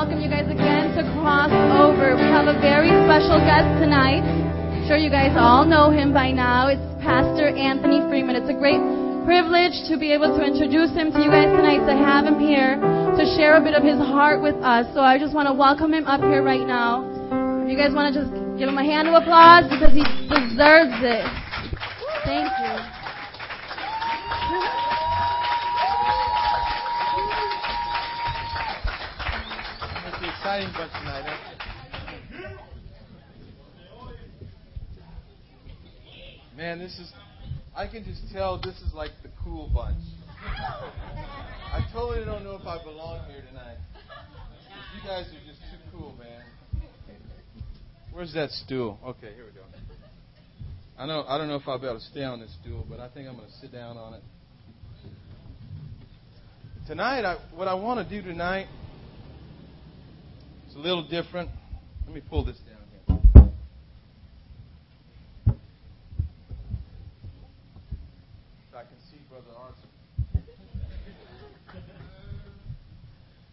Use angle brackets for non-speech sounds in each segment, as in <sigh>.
welcome you guys again to Cross Over. We have a very special guest tonight. I'm sure you guys all know him by now. It's Pastor Anthony Freeman. It's a great privilege to be able to introduce him to you guys tonight, to have him here to share a bit of his heart with us. So I just want to welcome him up here right now. If you guys want to just give him a hand of applause because he deserves it. Thank you. <laughs> Bunch tonight. Huh? Man, this is. I can just tell this is like the cool bunch. I totally don't know if I belong here tonight. You guys are just too cool, man. Where's that stool? Okay, here we go. I know I don't know if I'll be able to stay on this stool, but I think I'm going to sit down on it. Tonight, I, what I want to do tonight a little different. Let me pull this down here. I can see Brother Arthur.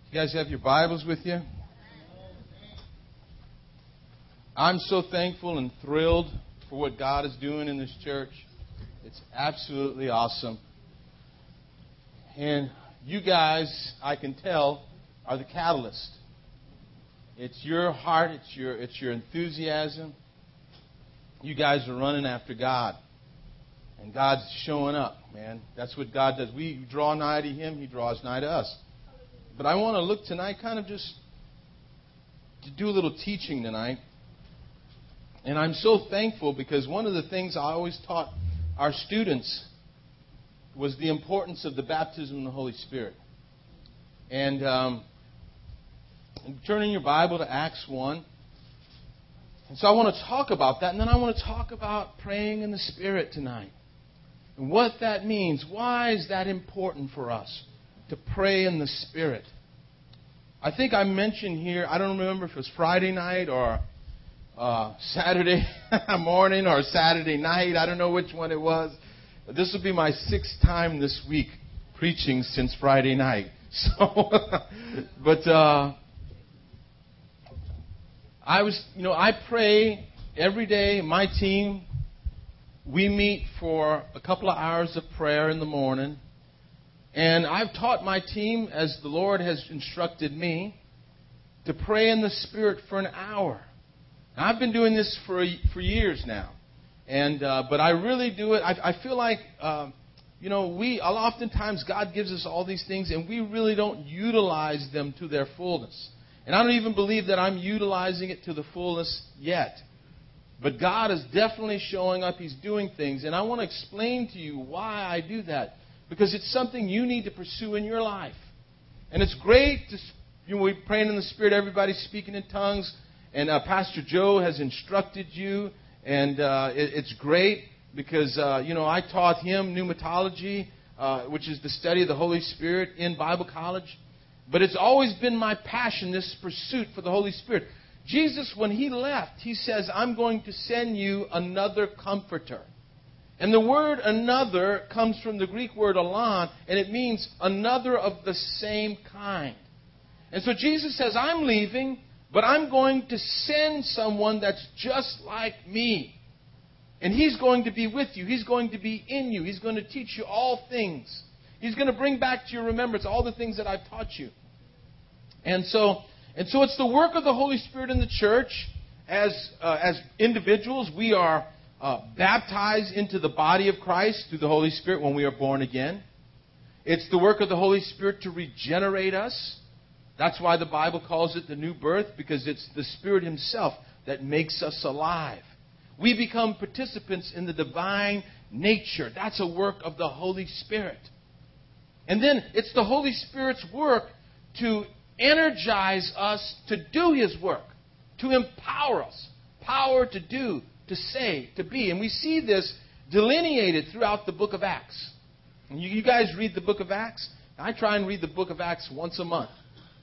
You guys have your Bibles with you? I'm so thankful and thrilled for what God is doing in this church. It's absolutely awesome. And you guys, I can tell, are the catalyst. It's your heart, it's your, it's your enthusiasm. You guys are running after God. And God's showing up, man. That's what God does. We draw nigh to Him, He draws nigh to us. But I want to look tonight, kind of just to do a little teaching tonight. And I'm so thankful because one of the things I always taught our students was the importance of the baptism of the Holy Spirit. And um, turn in your Bible to Acts 1. And so I want to talk about that, and then I want to talk about praying in the Spirit tonight. And what that means. Why is that important for us to pray in the Spirit? I think I mentioned here, I don't remember if it was Friday night or uh, Saturday <laughs> morning or Saturday night. I don't know which one it was. This will be my sixth time this week preaching since Friday night. <laughs> So, <laughs> but uh, I was, you know, I pray every day. My team, we meet for a couple of hours of prayer in the morning. And I've taught my team, as the Lord has instructed me, to pray in the Spirit for an hour. Now, I've been doing this for, for years now. And, uh, but I really do it. I, I feel like, uh, you know, we, oftentimes God gives us all these things and we really don't utilize them to their fullness. And I don't even believe that I'm utilizing it to the fullness yet. But God is definitely showing up. He's doing things. And I want to explain to you why I do that. Because it's something you need to pursue in your life. And it's great to, you know, we're praying in the Spirit, everybody's speaking in tongues. And uh, Pastor Joe has instructed you. And uh, it, it's great because, uh, you know, I taught him pneumatology, uh, which is the study of the Holy Spirit in Bible college. But it's always been my passion, this pursuit for the Holy Spirit. Jesus, when he left, he says, I'm going to send you another comforter. And the word another comes from the Greek word alon, and it means another of the same kind. And so Jesus says, I'm leaving, but I'm going to send someone that's just like me. And he's going to be with you. He's going to be in you. He's going to teach you all things. He's going to bring back to your remembrance all the things that I've taught you. And so, and so it's the work of the Holy Spirit in the church. As, uh, as individuals, we are uh, baptized into the body of Christ through the Holy Spirit when we are born again. It's the work of the Holy Spirit to regenerate us. That's why the Bible calls it the new birth, because it's the Spirit Himself that makes us alive. We become participants in the divine nature. That's a work of the Holy Spirit. And then it's the Holy Spirit's work to energize us to do His work, to empower us. Power to do, to say, to be. And we see this delineated throughout the book of Acts. You, you guys read the book of Acts? I try and read the book of Acts once a month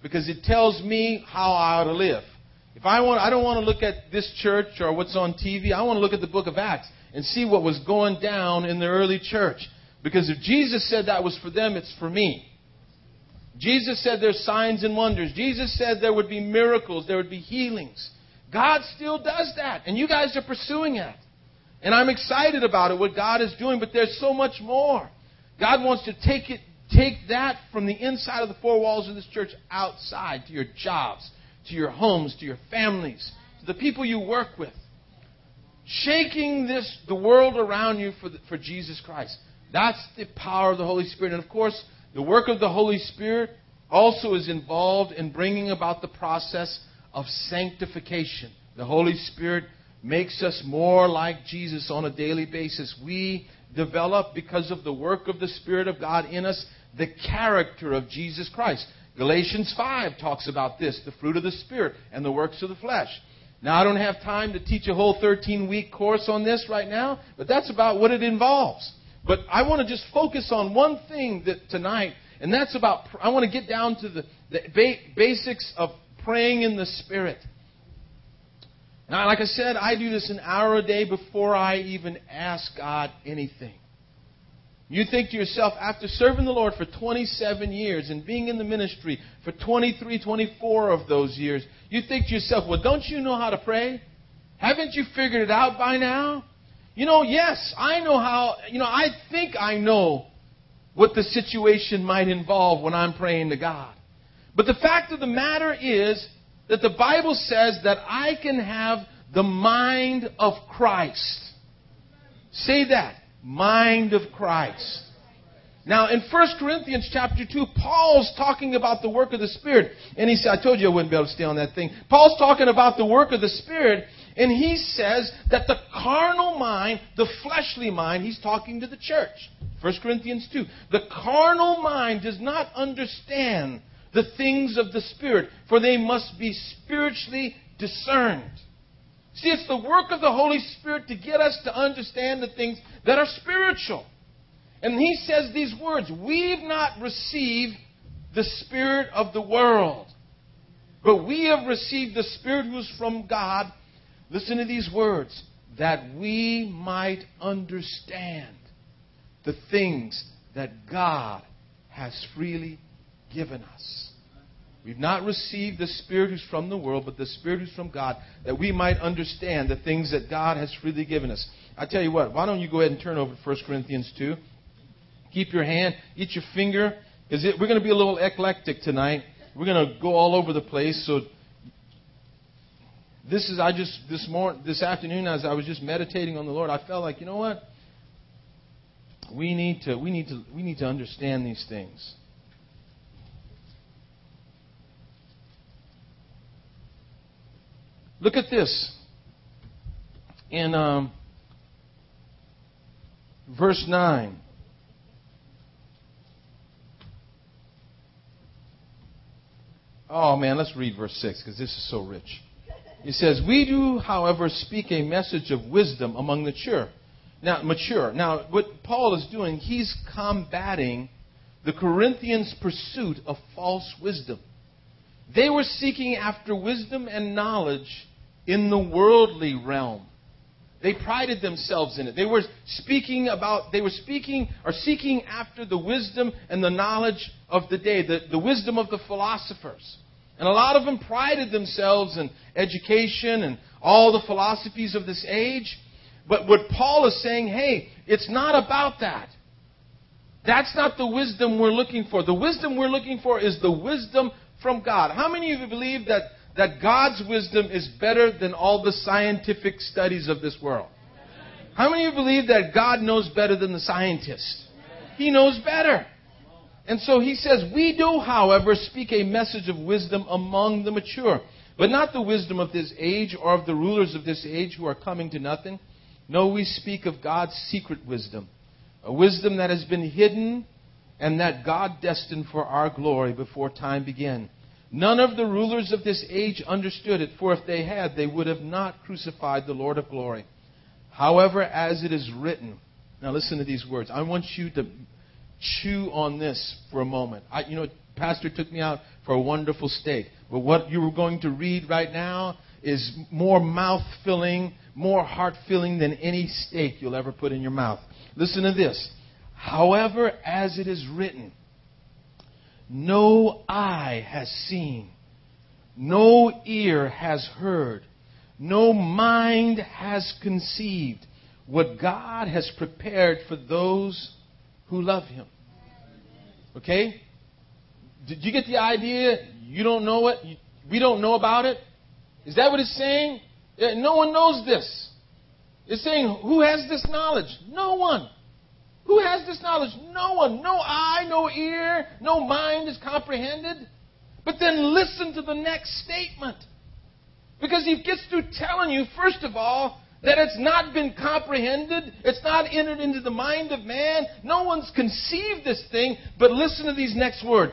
because it tells me how I ought to live. If I want, I don't want to look at this church or what's on TV. I want to look at the book of Acts and see what was going down in the early church. Because if Jesus said that was for them, it's for me. Jesus said there's signs and wonders. Jesus said there would be miracles, there would be healings. God still does that, and you guys are pursuing it. And I'm excited about it, what God is doing, but there's so much more. God wants to take it, take that from the inside of the four walls of this church outside to your jobs, to your homes, to your families, to the people you work with. Shaking this, the world around you for, the, for Jesus Christ. That's the power of the Holy Spirit. And of course, the work of the Holy Spirit also is involved in bringing about the process of sanctification. The Holy Spirit makes us more like Jesus on a daily basis. We develop, because of the work of the Spirit of God in us, the character of Jesus Christ. Galatians 5 talks about this the fruit of the Spirit and the works of the flesh. Now, I don't have time to teach a whole 13 week course on this right now, but that's about what it involves. But I want to just focus on one thing that tonight, and that's about, I want to get down to the, the ba- basics of praying in the Spirit. Now, like I said, I do this an hour a day before I even ask God anything. You think to yourself, after serving the Lord for 27 years and being in the ministry for 23, 24 of those years, you think to yourself, well, don't you know how to pray? Haven't you figured it out by now? You know, yes, I know how, you know, I think I know what the situation might involve when I'm praying to God. But the fact of the matter is that the Bible says that I can have the mind of Christ. Say that. Mind of Christ. Now, in 1 Corinthians chapter 2, Paul's talking about the work of the Spirit. And he said, I told you I wouldn't be able to stay on that thing. Paul's talking about the work of the Spirit. And he says that the carnal mind, the fleshly mind, he's talking to the church. 1 Corinthians 2. The carnal mind does not understand the things of the Spirit, for they must be spiritually discerned. See, it's the work of the Holy Spirit to get us to understand the things that are spiritual. And he says these words We've not received the Spirit of the world, but we have received the Spirit who is from God Listen to these words that we might understand the things that God has freely given us. We've not received the Spirit who's from the world, but the Spirit who's from God, that we might understand the things that God has freely given us. I tell you what, why don't you go ahead and turn over to 1 Corinthians 2? Keep your hand, get your finger, because we're going to be a little eclectic tonight. We're going to go all over the place, so this is I just this morning this afternoon as I was just meditating on the Lord, I felt like, you know what? We need to we need to we need to understand these things. Look at this. In um, verse 9. Oh man, let's read verse 6 because this is so rich. He says, We do, however, speak a message of wisdom among the mature. Now, mature. Now, what Paul is doing, he's combating the Corinthians' pursuit of false wisdom. They were seeking after wisdom and knowledge in the worldly realm. They prided themselves in it. They were speaking about, they were speaking or seeking after the wisdom and the knowledge of the day, the, the wisdom of the philosophers. And a lot of them prided themselves in education and all the philosophies of this age. But what Paul is saying, hey, it's not about that. That's not the wisdom we're looking for. The wisdom we're looking for is the wisdom from God. How many of you believe that, that God's wisdom is better than all the scientific studies of this world? How many of you believe that God knows better than the scientists? He knows better. And so he says, We do, however, speak a message of wisdom among the mature, but not the wisdom of this age or of the rulers of this age who are coming to nothing. No, we speak of God's secret wisdom, a wisdom that has been hidden and that God destined for our glory before time began. None of the rulers of this age understood it, for if they had, they would have not crucified the Lord of glory. However, as it is written, now listen to these words. I want you to chew on this for a moment. I, you know, Pastor took me out for a wonderful steak. But what you are going to read right now is more mouth filling, more heart filling than any steak you'll ever put in your mouth. Listen to this. However, as it is written, no eye has seen, no ear has heard, no mind has conceived what God has prepared for those who love Him. Okay? Did you get the idea? You don't know it? We don't know about it? Is that what it's saying? No one knows this. It's saying, who has this knowledge? No one. Who has this knowledge? No one. No eye, no ear, no mind is comprehended. But then listen to the next statement. Because he gets through telling you, first of all, that it's not been comprehended, it's not entered into the mind of man. No one's conceived this thing, but listen to these next words.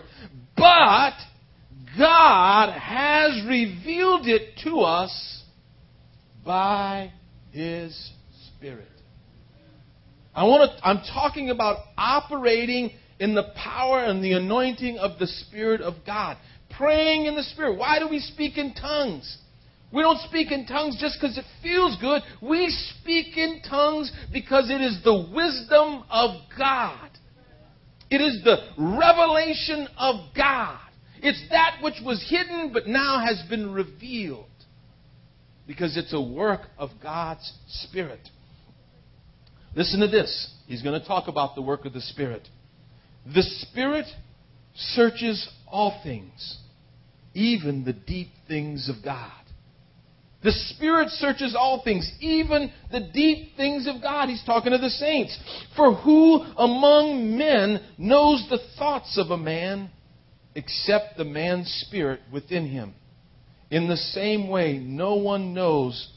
But God has revealed it to us by His Spirit. I want to, I'm talking about operating in the power and the anointing of the Spirit of God. Praying in the Spirit. Why do we speak in tongues? We don't speak in tongues just because it feels good. We speak in tongues because it is the wisdom of God. It is the revelation of God. It's that which was hidden but now has been revealed because it's a work of God's Spirit. Listen to this. He's going to talk about the work of the Spirit. The Spirit searches all things, even the deep things of God. The Spirit searches all things, even the deep things of God. He's talking to the saints. For who among men knows the thoughts of a man except the man's spirit within him? In the same way, no one knows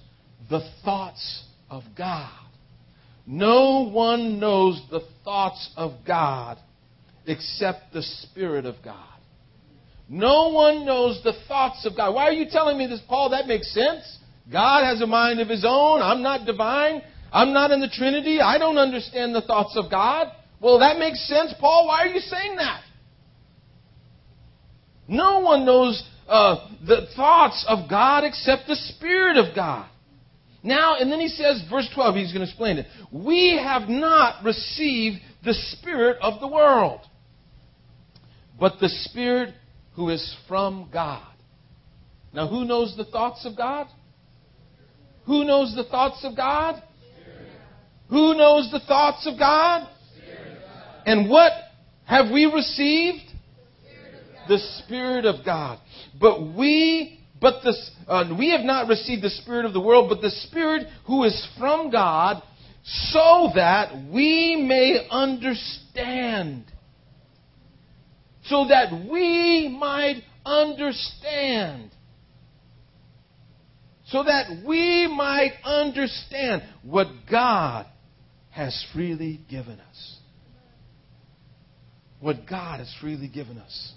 the thoughts of God. No one knows the thoughts of God except the Spirit of God. No one knows the thoughts of God. Why are you telling me this, Paul? That makes sense. God has a mind of his own. I'm not divine. I'm not in the Trinity. I don't understand the thoughts of God. Well, that makes sense, Paul. Why are you saying that? No one knows uh, the thoughts of God except the Spirit of God. Now, and then he says, verse 12, he's going to explain it. We have not received the Spirit of the world, but the Spirit who is from God. Now, who knows the thoughts of God? Who knows the thoughts of God? Who knows the thoughts of God? And what have we received? The Spirit of God. But we, but this, uh, we have not received the Spirit of the world, but the Spirit who is from God, so that we may understand. So that we might understand so that we might understand what God has freely given us. What God has freely given us.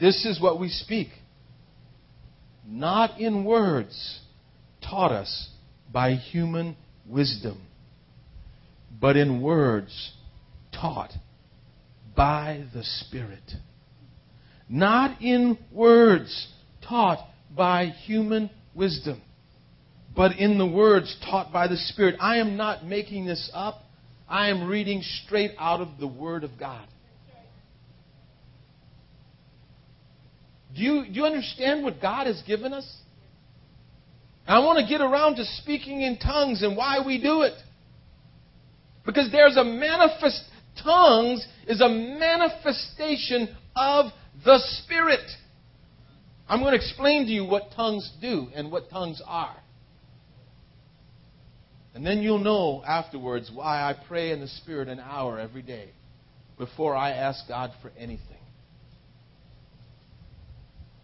This is what we speak, not in words taught us by human wisdom, but in words taught by the Spirit. Not in words taught by human wisdom, but in the words taught by the Spirit. I am not making this up. I am reading straight out of the Word of God. Do you, do you understand what God has given us? I want to get around to speaking in tongues and why we do it. Because there's a manifest, tongues is a manifestation of the Spirit. I'm going to explain to you what tongues do and what tongues are. And then you'll know afterwards why I pray in the Spirit an hour every day before I ask God for anything.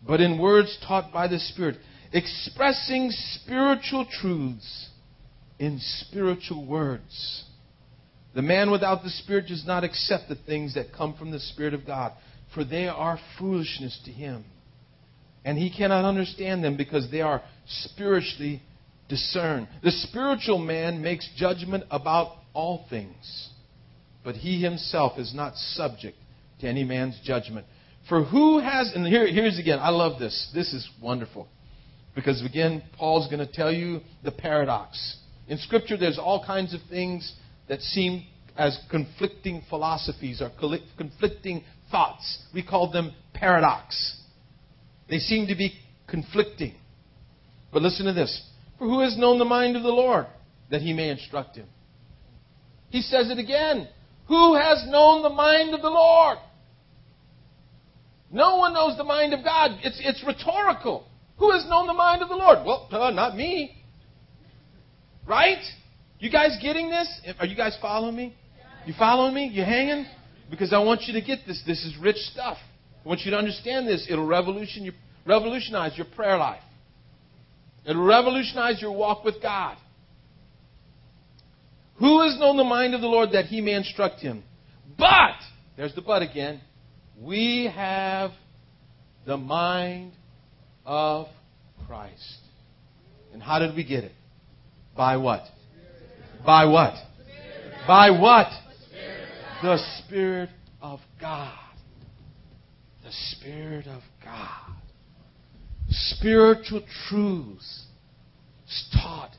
But in words taught by the Spirit, expressing spiritual truths in spiritual words. The man without the Spirit does not accept the things that come from the Spirit of God, for they are foolishness to him and he cannot understand them because they are spiritually discerned. The spiritual man makes judgment about all things, but he himself is not subject to any man's judgment. For who has, and here, here's again, I love this. This is wonderful. Because again, Paul's going to tell you the paradox. In Scripture, there's all kinds of things that seem as conflicting philosophies or conflicting thoughts. We call them paradox. They seem to be conflicting. But listen to this. For who has known the mind of the Lord that he may instruct him? He says it again. Who has known the mind of the Lord? No one knows the mind of God. It's, it's rhetorical. Who has known the mind of the Lord? Well, uh, not me. Right? You guys getting this? Are you guys following me? You following me? You hanging? Because I want you to get this. This is rich stuff. I want you to understand this. It'll revolution your, revolutionize your prayer life. It'll revolutionize your walk with God. Who has known the mind of the Lord that he may instruct him? But, there's the but again, we have the mind of Christ. And how did we get it? By what? By what? By what? The Spirit of God. The Spirit of God. Spiritual truths taught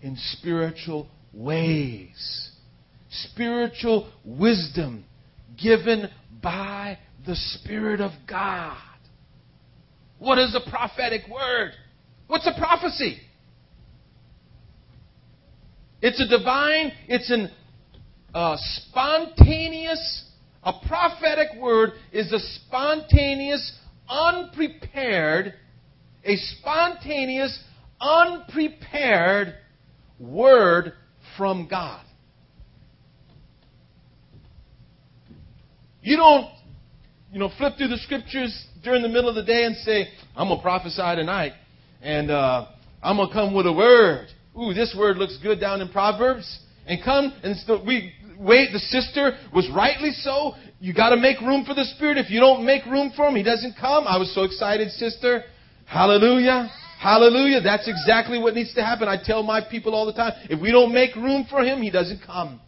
in spiritual ways. Spiritual wisdom given by the Spirit of God. What is a prophetic word? What's a prophecy? It's a divine, it's an uh, spontaneous, a prophetic word is a spontaneous, unprepared, a spontaneous, unprepared word from God. You don't, you know, flip through the scriptures during the middle of the day and say, I'm going to prophesy tonight, and uh, I'm going to come with a word. Ooh, this word looks good down in Proverbs. And come, and so we wait, the sister was rightly so. You got to make room for the Spirit. If you don't make room for Him, He doesn't come. I was so excited, sister. Hallelujah. Hallelujah. That's exactly what needs to happen. I tell my people all the time if we don't make room for Him, He doesn't come.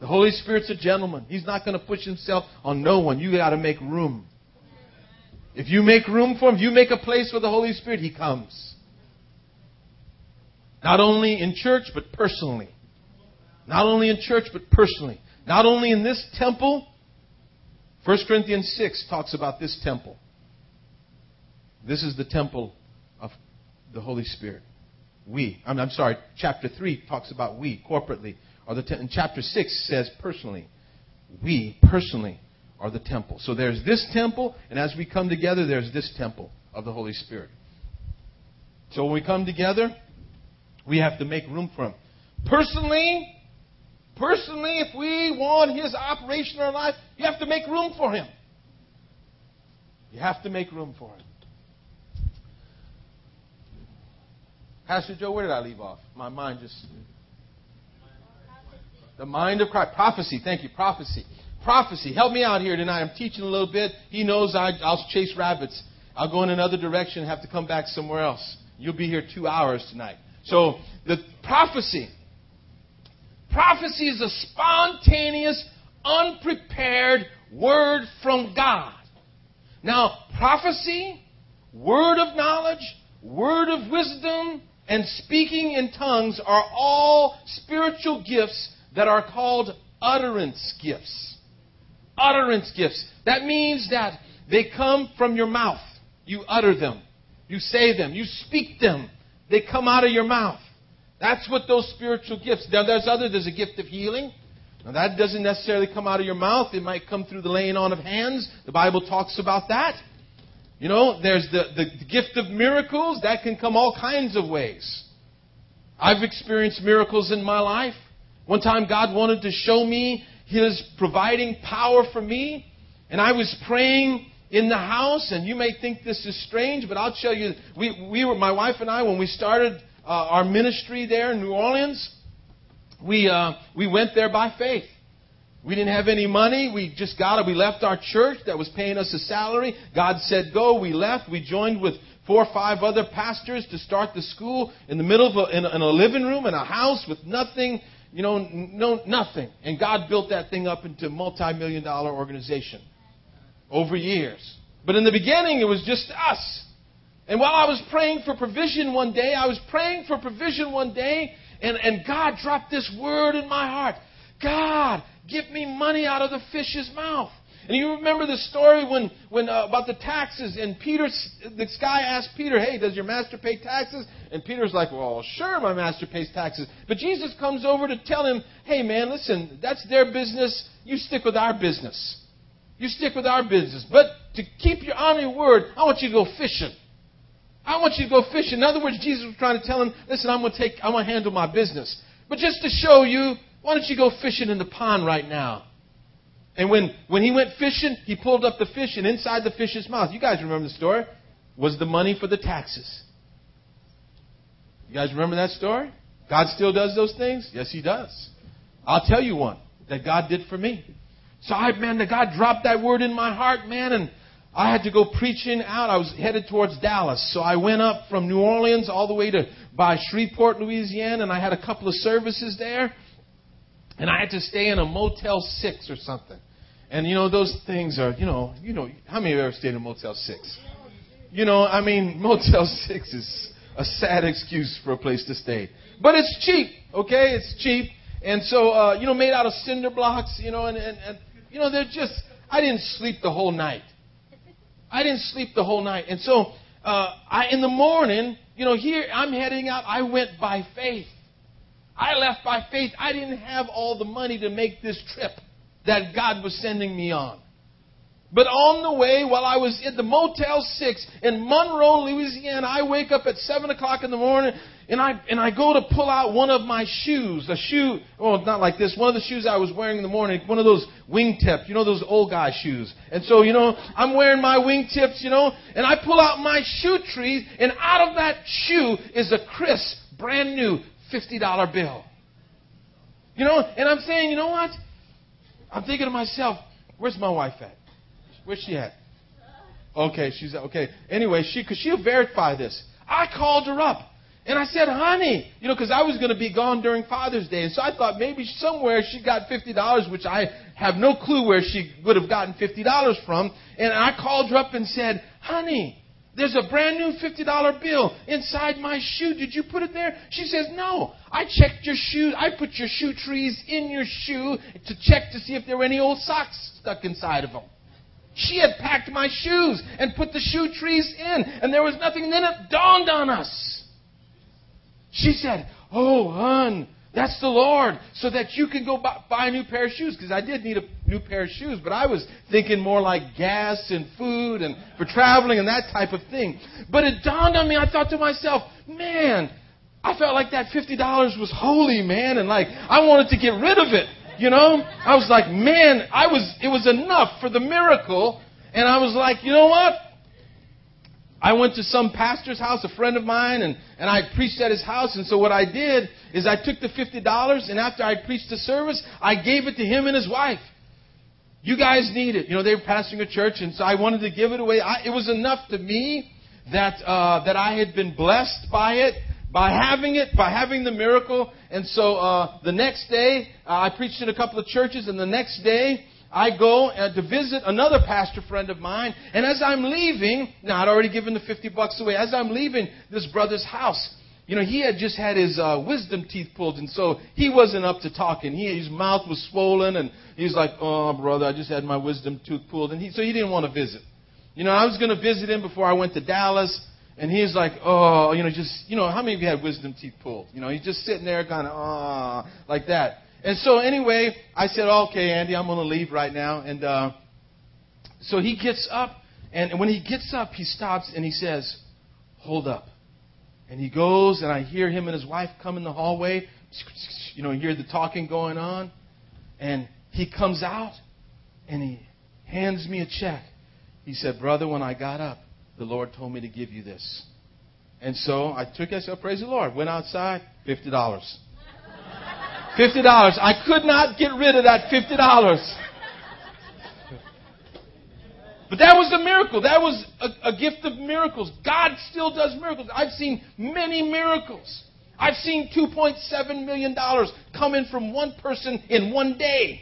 The Holy Spirit's a gentleman. He's not going to push Himself on no one. You got to make room. If you make room for Him, you make a place for the Holy Spirit, He comes. Not only in church, but personally. Not only in church, but personally. Not only in this temple. 1 Corinthians 6 talks about this temple. This is the temple of the Holy Spirit. We. I'm, I'm sorry, chapter 3 talks about we corporately. Or the te- and chapter 6 says personally. We personally are the temple. So there's this temple, and as we come together, there's this temple of the Holy Spirit. So when we come together, we have to make room for Him. Personally, personally, if we want His operation in our life, you have to make room for Him. You have to make room for Him. Pastor Joe, where did I leave off? My mind just. The mind of Christ. Prophecy. Thank you. Prophecy. Prophecy. Help me out here tonight. I'm teaching a little bit. He knows I, I'll chase rabbits. I'll go in another direction and have to come back somewhere else. You'll be here two hours tonight. So, the prophecy. Prophecy is a spontaneous, unprepared word from God. Now, prophecy, word of knowledge, word of wisdom, and speaking in tongues are all spiritual gifts that are called utterance gifts. Utterance gifts. That means that they come from your mouth. You utter them. You say them. You speak them. They come out of your mouth. That's what those spiritual gifts. Now there's other, there's a gift of healing. Now that doesn't necessarily come out of your mouth. It might come through the laying on of hands. The Bible talks about that. You know, there's the, the, gift of miracles. That can come all kinds of ways. I've experienced miracles in my life. One time God wanted to show me His providing power for me. And I was praying in the house, and you may think this is strange, but I'll tell you, we, we were, my wife and I, when we started uh, our ministry there in New Orleans, we, uh, we went there by faith. We didn't have any money. We just got it. We left our church that was paying us a salary. God said go. We left. We joined with four or five other pastors to start the school in the middle of a, in, a, in a living room in a house with nothing, you know, no nothing. And God built that thing up into a multi-million dollar organization over years. But in the beginning, it was just us. And while I was praying for provision one day, I was praying for provision one day, and, and God dropped this word in my heart. God, Give me money out of the fish's mouth. And you remember the story when, when uh, about the taxes, and Peter, this guy asked Peter, "Hey, does your master pay taxes?" And Peter's like, "Well, sure, my master pays taxes." But Jesus comes over to tell him, "Hey, man, listen, that's their business. You stick with our business. You stick with our business. But to keep your honor your word, I want you to go fishing." I want you to go fishing. In other words, Jesus was trying to tell him, listen, I'm going to take, I'm going to handle my business. But just to show you, why don't you go fishing in the pond right now? And when, when he went fishing, he pulled up the fish, and inside the fish's mouth, you guys remember the story, was the money for the taxes. You guys remember that story? God still does those things? Yes, He does. I'll tell you one that God did for me. So I, man, God dropped that word in my heart, man, and I had to go preaching out. I was headed towards Dallas. So I went up from New Orleans all the way to by Shreveport, Louisiana, and I had a couple of services there. And I had to stay in a Motel 6 or something. And you know, those things are, you know, you know, how many of you ever stayed in a Motel 6? You know, I mean, <laughs> Motel 6 is a sad excuse for a place to stay. But it's cheap, okay? It's cheap. And so, uh, you know, made out of cinder blocks, you know, and, and, and you know, they're just, I didn't sleep the whole night. I didn't sleep the whole night. And so, uh, I, in the morning, you know, here I'm heading out. I went by faith. I left by faith. I didn't have all the money to make this trip that God was sending me on. But on the way, while I was at the Motel 6 in Monroe, Louisiana, I wake up at 7 o'clock in the morning and I, and I go to pull out one of my shoes. A shoe, well, not like this. One of the shoes I was wearing in the morning, one of those wingtip, you know, those old guy shoes. And so, you know, I'm wearing my wingtips, you know, and I pull out my shoe tree and out of that shoe is a crisp, brand new $50 bill. You know, and I'm saying, you know what? I'm thinking to myself, where's my wife at? Where's she at? Okay, she's okay. Anyway, she because she'll verify this. I called her up and I said, "Honey, you know, because I was going to be gone during Father's Day, and so I thought maybe somewhere she got fifty dollars, which I have no clue where she would have gotten fifty dollars from. And I called her up and said, "Honey, there's a brand new $50 bill inside my shoe. Did you put it there? She says, No. I checked your shoe. I put your shoe trees in your shoe to check to see if there were any old socks stuck inside of them. She had packed my shoes and put the shoe trees in, and there was nothing. And then it dawned on us. She said, Oh, hon, that's the Lord, so that you can go buy a new pair of shoes. Because I did need a new pair of shoes, but I was thinking more like gas and food and for traveling and that type of thing. But it dawned on me, I thought to myself, man, I felt like that $50 was holy, man, and like I wanted to get rid of it. You know? I was like, man, I was it was enough for the miracle. And I was like, you know what? I went to some pastor's house, a friend of mine, and, and I preached at his house. And so what I did is I took the $50, and after I preached the service, I gave it to him and his wife. You guys need it. You know, they were pastoring a church, and so I wanted to give it away. I, it was enough to me that, uh, that I had been blessed by it, by having it, by having the miracle. And so uh, the next day, uh, I preached in a couple of churches, and the next day, I go uh, to visit another pastor friend of mine, and as I'm leaving, now I'd already given the 50 bucks away, as I'm leaving this brother's house, you know, he had just had his uh, wisdom teeth pulled, and so he wasn't up to talking. He, his mouth was swollen, and he's like, "Oh, brother, I just had my wisdom tooth pulled," and he, so he didn't want to visit. You know, I was going to visit him before I went to Dallas, and he's like, "Oh, you know, just you know, how many of you had wisdom teeth pulled? You know, he's just sitting there, kind of, ah, like that." And so anyway, I said, okay, Andy, I'm going to leave right now. And uh, so he gets up, and when he gets up, he stops and he says, hold up. And he goes, and I hear him and his wife come in the hallway. You know, hear the talking going on. And he comes out, and he hands me a check. He said, brother, when I got up, the Lord told me to give you this. And so I took it. I said, praise the Lord. Went outside, $50. $50. I could not get rid of that $50. But that was a miracle. That was a, a, gift of miracles. God still does miracles. I've seen many miracles. I've seen $2.7 million come in from one person in one day.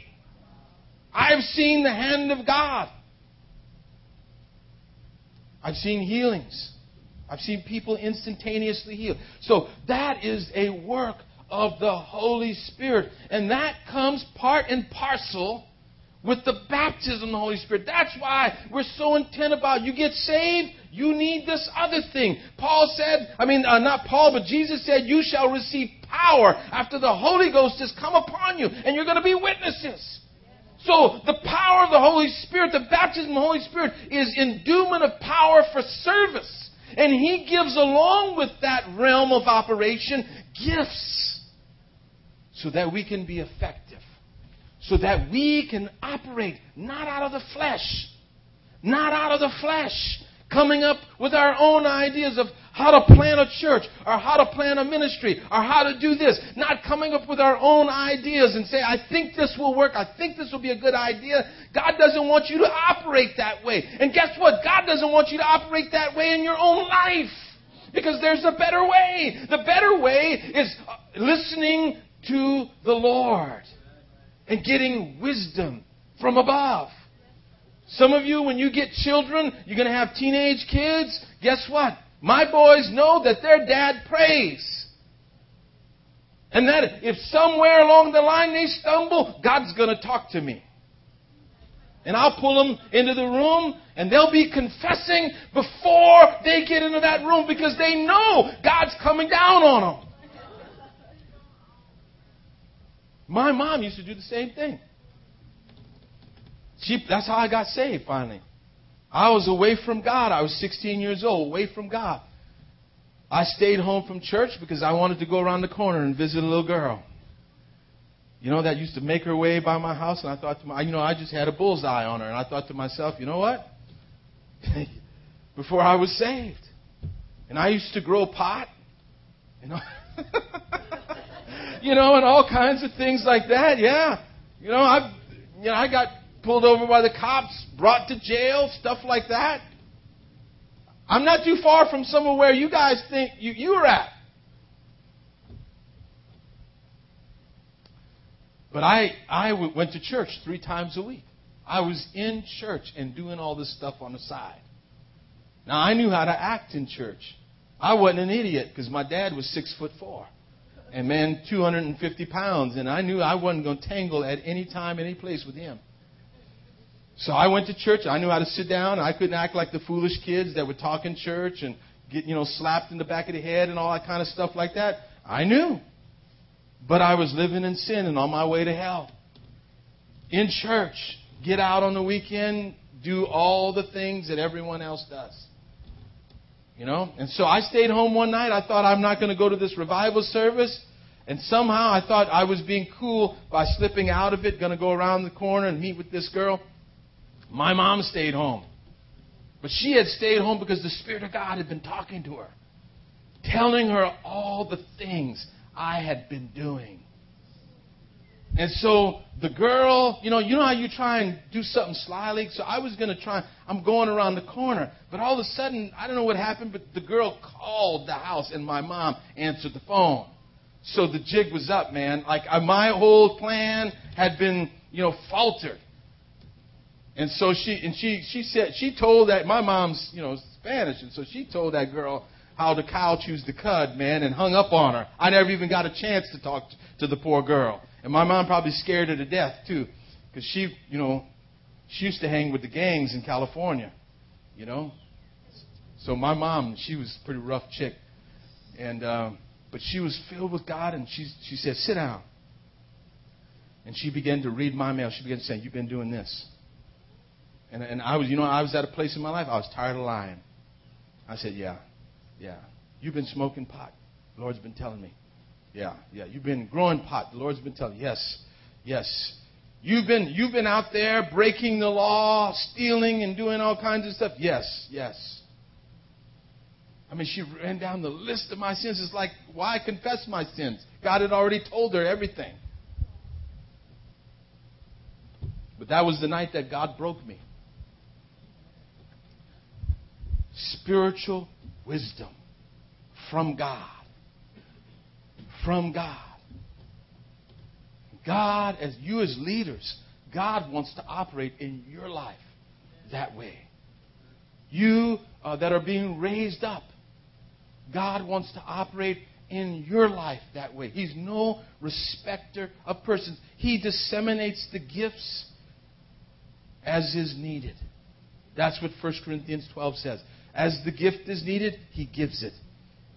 I've seen the hand of God. I've seen healings. I've seen people instantaneously healed. So that is a work of the Holy Spirit. And that comes part and parcel with the baptism of the Holy Spirit. That's why we're so intent about you get saved, you need this other thing. Paul said, I mean, uh, not Paul, but Jesus said, you shall receive power after the Holy Ghost has come upon you, and you're going to be witnesses. So the power of the Holy Spirit, the baptism of the Holy Spirit, is endowment of power for service. And He gives along with that realm of operation gifts so that we can be effective so that we can operate not out of the flesh, not out of the flesh, coming up with our own ideas of how to plan a church or how to plan a ministry or how to do this. Not coming up with our own ideas and say, I think this will work. I think this will be a good idea. God doesn't want you to operate that way. And guess what? God doesn't want you to operate that way in your own life. Because there's a better way. The better way is uh, listening to the Lord and getting wisdom from above. Some of you, when you get children, you're going to have teenage kids. Guess what? My boys know that their dad prays. And that if somewhere along the line they stumble, God's going to talk to me. And I'll pull them into the room and they'll be confessing before they get into that room because they know God's coming down on them. My mom used to do the same thing. She, that's how I got saved finally. I was away from God. I was 16 years old, away from God. I stayed home from church because I wanted to go around the corner and visit a little girl. You know, that used to make her way by my house, and I thought to my, you know, I just had a bullseye on her, and I thought to myself, you know what? <laughs> Before I was saved, and I used to grow pot, you know. <laughs> you know, and all kinds of things like that. Yeah, you know, I, you know, I got pulled over by the cops, brought to jail, stuff like that. I'm not too far from somewhere where you guys think you, you're at. But I, I went to church three times a week. I was in church and doing all this stuff on the side. Now I knew how to act in church. I wasn't an idiot because my dad was six foot four and man 250 pounds, and I knew I wasn't going to tangle at any time, any place with him. So I went to church. I knew how to sit down. I couldn't act like the foolish kids that would talk in church and get, you know, slapped in the back of the head and all that kind of stuff like that. I knew. But I was living in sin and on my way to hell. In church, get out on the weekend, do all the things that everyone else does. You know? And so I stayed home one night. I thought I'm not going to go to this revival service. And somehow I thought I was being cool by slipping out of it, going to go around the corner and meet with this girl. My mom stayed home. But she had stayed home because the Spirit of God had been talking to her, telling her all the things I had been doing. And so the girl, you know, you know how you try and do something slyly? So I was going to try, I'm going around the corner. But all of a sudden, I don't know what happened, but the girl called the house and my mom answered the phone. So the jig was up, man. Like my whole plan had been, you know, faltered. And so she, and she, she said, she told that, my mom's, you know, Spanish, and so she told that girl how the cow chews the cud, man, and hung up on her. I never even got a chance to talk to the poor girl. And my mom probably scared her to death, too. Because she, you know, she used to hang with the gangs in California, you know. So my mom, she was a pretty rough chick. And, uh, but she was filled with God, and she, she said, sit down. And she began to read my mail. She began to say, you've been doing this. And, and I was, you know, I was at a place in my life, I was tired of lying. I said, yeah, yeah. You've been smoking pot. The Lord's been telling me. Yeah, yeah. You've been growing pot. The Lord's been telling you. Yes, yes. You've been you've been out there breaking the law, stealing and doing all kinds of stuff. Yes, yes. I mean, she ran down the list of my sins. It's like, why confess my sins? God had already told her everything. But that was the night that God broke me. Spiritual wisdom from God from God. God, as you as leaders, God wants to operate in your life that way. You uh, that are being raised up, God wants to operate in your life that way. He's no respecter of persons. He disseminates the gifts as is needed. That's what 1 Corinthians 12 says. As the gift is needed, He gives it.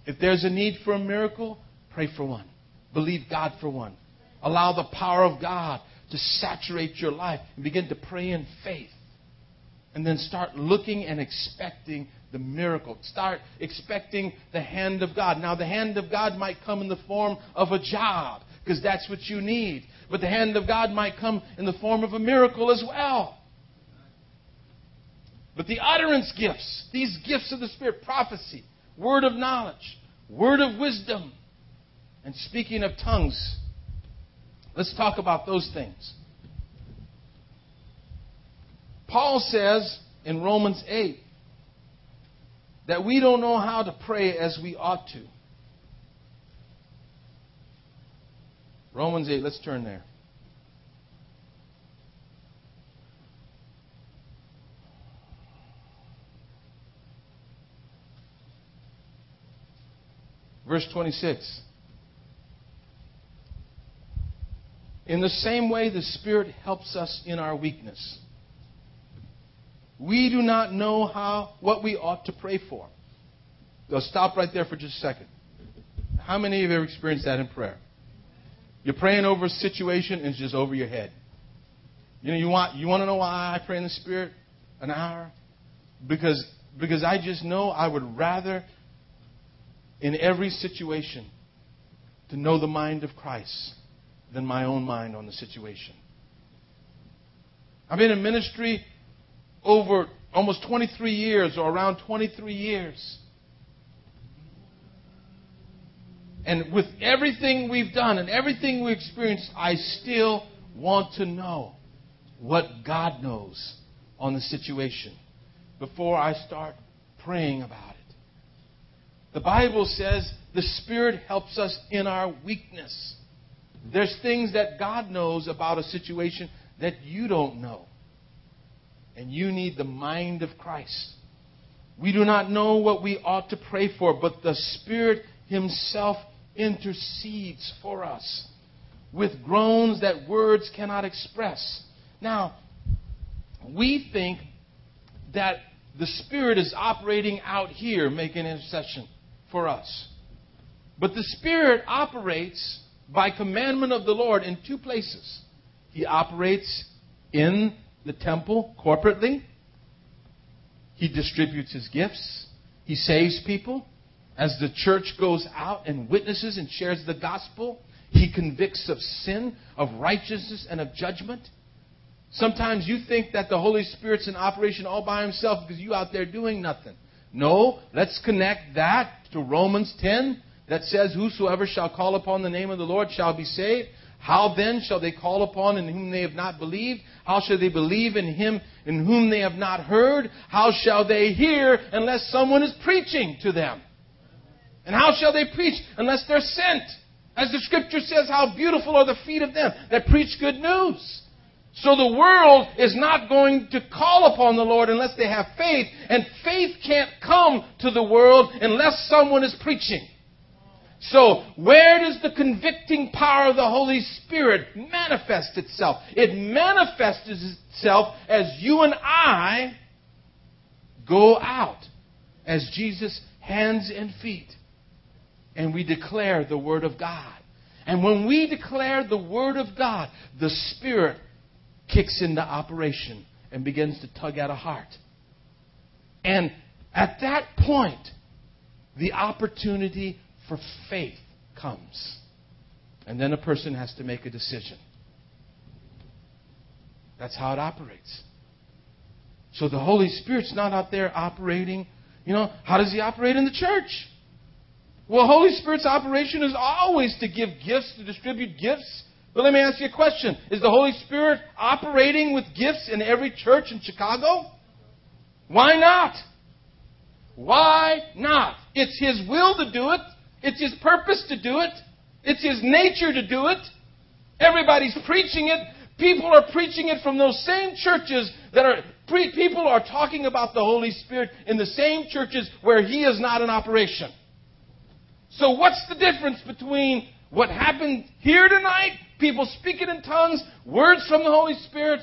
If there's a need for a miracle, pray for one. Believe God for one. Allow the power of God to saturate your life and begin to pray in faith. And then start looking and expecting the miracle. Start expecting the hand of God. Now, the hand of God might come in the form of a job, because that's what you need. But the hand of God might come in the form of a miracle as well. But the utterance gifts, these gifts of the Spirit, prophecy, word of knowledge, word of wisdom, and speaking of tongues, let's talk about those things. Paul says in Romans 8 that we don't know how to pray as we ought to. Romans 8, let's turn there. Verse 26. In the same way, the Spirit helps us in our weakness. We do not know how what we ought to pray for. So stop right there for just a second. How many of you have experienced that in prayer? You're praying over a situation and it's just over your head. You know, you want you want to know why I pray in the Spirit an hour? Because because I just know I would rather in every situation to know the mind of Christ than my own mind on the situation. I've been in ministry over almost 23 years or around 23 years. And with everything we've done and everything we've experienced, I still want to know what God knows on the situation before I start praying about it. The Bible says the Spirit helps us in our weakness. There's things that God knows about a situation that you don't know. And you need the mind of Christ. We do not know what we ought to pray for, but the Spirit Himself intercedes for us with groans that words cannot express. Now, we think that the Spirit is operating out here, making intercession for us. But the Spirit operates by commandment of the Lord in two places. He operates in the temple corporately, He distributes His gifts, He saves people. As the church goes out and witnesses and shares the gospel, He convicts of sin, of righteousness, and of judgment. Sometimes you think that the Holy Spirit's in operation all by himself because you out there doing nothing. No, let's connect that to Romans 10 that says, Whosoever shall call upon the name of the Lord shall be saved. How then shall they call upon in whom they have not believed? How shall they believe in him in whom they have not heard? How shall they hear unless someone is preaching to them? And how shall they preach unless they're sent? As the scripture says, how beautiful are the feet of them that preach good news. So the world is not going to call upon the Lord unless they have faith, and faith can't come to the world unless someone is preaching. So, where does the convicting power of the Holy Spirit manifest itself? It manifests itself as you and I go out as Jesus' hands and feet, and we declare the Word of God. And when we declare the Word of God, the Spirit kicks into operation and begins to tug at a heart. And at that point, the opportunity for faith comes. And then a person has to make a decision. That's how it operates. So the Holy Spirit's not out there operating. You know, how does He operate in the church? Well, Holy Spirit's operation is always to give gifts, to distribute gifts. But let me ask you a question. Is the Holy Spirit operating with gifts in every church in Chicago? Why not? Why not? It's His will to do it. It's His purpose to do it. It's His nature to do it. Everybody's preaching it. People are preaching it from those same churches that are, pre- people are talking about the Holy Spirit in the same churches where He is not in operation. So what's the difference between what happened here tonight, people speaking in tongues, words from the Holy Spirit,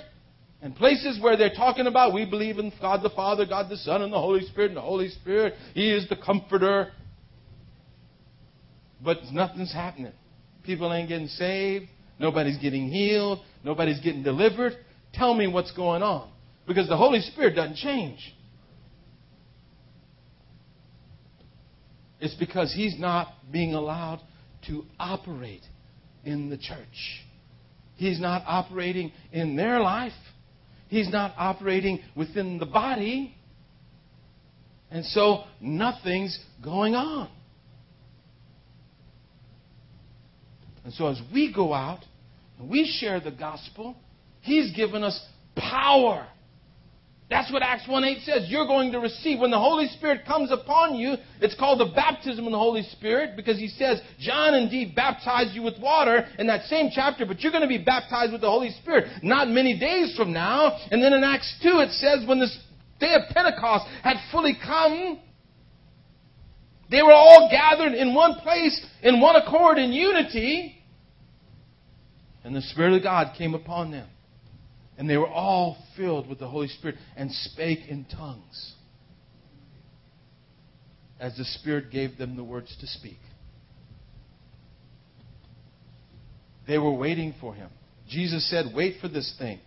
And places where they're talking about we believe in God the Father, God the Son, and the Holy Spirit, and the Holy Spirit, He is the comforter. But nothing's happening. People ain't getting saved. Nobody's getting healed. Nobody's getting delivered. Tell me what's going on. Because the Holy Spirit doesn't change. It's because He's not being allowed to operate in the church. He's not operating in their life. He's not operating within the body. And so nothing's going on. And so as we go out and we share the gospel, He's given us power that's what Acts 1 8 says. You're going to receive. When the Holy Spirit comes upon you, it's called the baptism of the Holy Spirit because he says, John indeed baptized you with water in that same chapter, but you're going to be baptized with the Holy Spirit not many days from now. And then in Acts 2 it says, when the day of Pentecost had fully come, they were all gathered in one place, in one accord, in unity, and the Spirit of God came upon them. And they were all filled with the Holy Spirit and spake in tongues as the Spirit gave them the words to speak. They were waiting for him. Jesus said, Wait for this thing.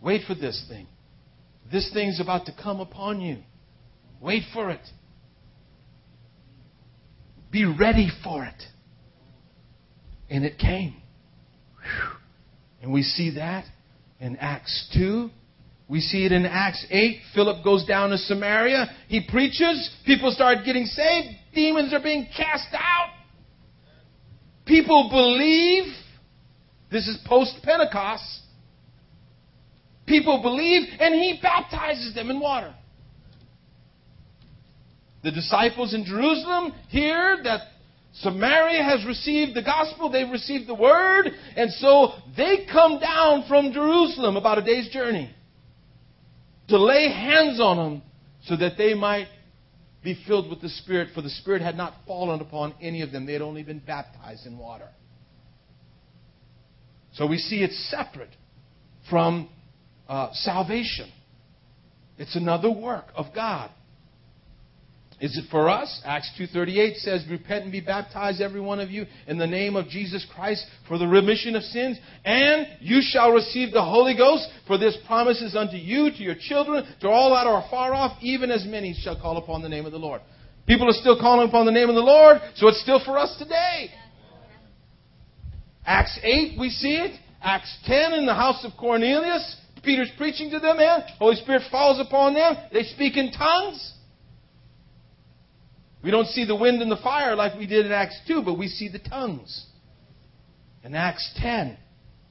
Wait for this thing. This thing's about to come upon you. Wait for it. Be ready for it. And it came. And we see that in Acts 2. We see it in Acts 8. Philip goes down to Samaria. He preaches. People start getting saved. Demons are being cast out. People believe. This is post Pentecost. People believe, and he baptizes them in water. The disciples in Jerusalem hear that Samaria has received the gospel, they've received the word, and so they come down from Jerusalem about a day's journey to lay hands on them so that they might be filled with the Spirit, for the Spirit had not fallen upon any of them. They had only been baptized in water. So we see it's separate from uh, salvation. It's another work of God. Is it for us? Acts 2:38 says, "Repent and be baptized every one of you in the name of Jesus Christ for the remission of sins, and you shall receive the Holy Ghost, for this promise is unto you, to your children, to all that are far off, even as many shall call upon the name of the Lord." People are still calling upon the name of the Lord, so it's still for us today. Acts 8, we see it. Acts 10 in the house of Cornelius, Peter's preaching to them, and Holy Spirit falls upon them. They speak in tongues. We don't see the wind and the fire like we did in Acts 2, but we see the tongues. In Acts 10,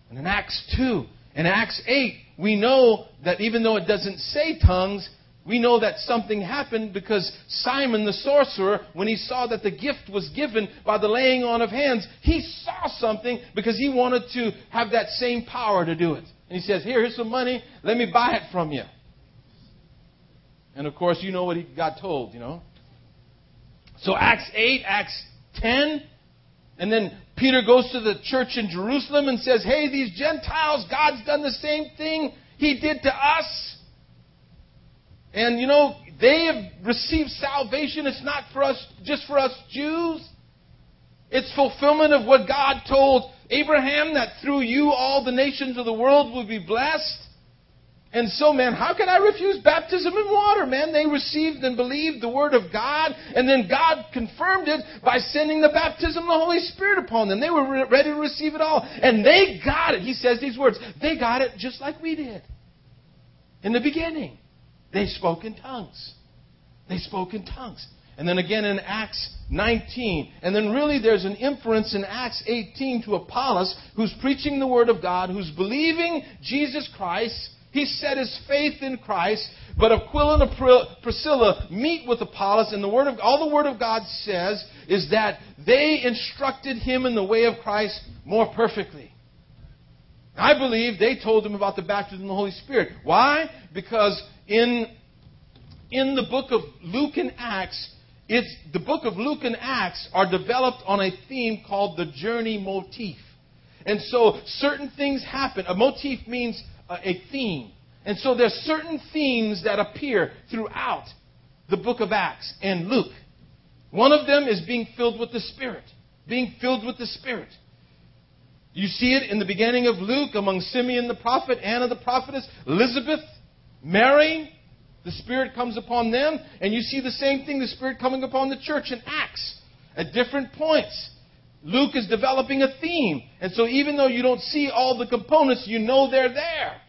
and in Acts 2, in Acts 8, we know that even though it doesn't say tongues, we know that something happened because Simon the sorcerer, when he saw that the gift was given by the laying on of hands, he saw something because he wanted to have that same power to do it. And he says, Here, here's some money. Let me buy it from you. And of course, you know what he got told, you know. So Acts 8, Acts 10, and then Peter goes to the church in Jerusalem and says, Hey, these Gentiles, God's done the same thing He did to us. And you know, they have received salvation. It's not for us, just for us Jews. It's fulfillment of what God told Abraham that through you all the nations of the world will be blessed. And so, man, how can I refuse baptism in water, man? They received and believed the Word of God, and then God confirmed it by sending the baptism of the Holy Spirit upon them. They were re- ready to receive it all. And they got it. He says these words. They got it just like we did. In the beginning, they spoke in tongues. They spoke in tongues. And then again in Acts 19. And then really there's an inference in Acts 18 to Apollos, who's preaching the Word of God, who's believing Jesus Christ he set his faith in Christ, but Aquila and Priscilla meet with Apollos, and the word of, all the Word of God says is that they instructed him in the way of Christ more perfectly. I believe they told him about the baptism of the Holy Spirit. Why? Because in, in the book of Luke and Acts, it's, the book of Luke and Acts are developed on a theme called the journey motif. And so certain things happen. A motif means a, theme. And so there's certain themes that appear throughout the book of Acts and Luke. One of them is being filled with the Spirit. Being filled with the Spirit. You see it in the beginning of Luke among Simeon the prophet, Anna the prophetess, Elizabeth, Mary. The Spirit comes upon them. And you see the same thing, the Spirit coming upon the church in Acts at different points. Luke is developing a theme. And so even though you don't see all the components, you know they're there.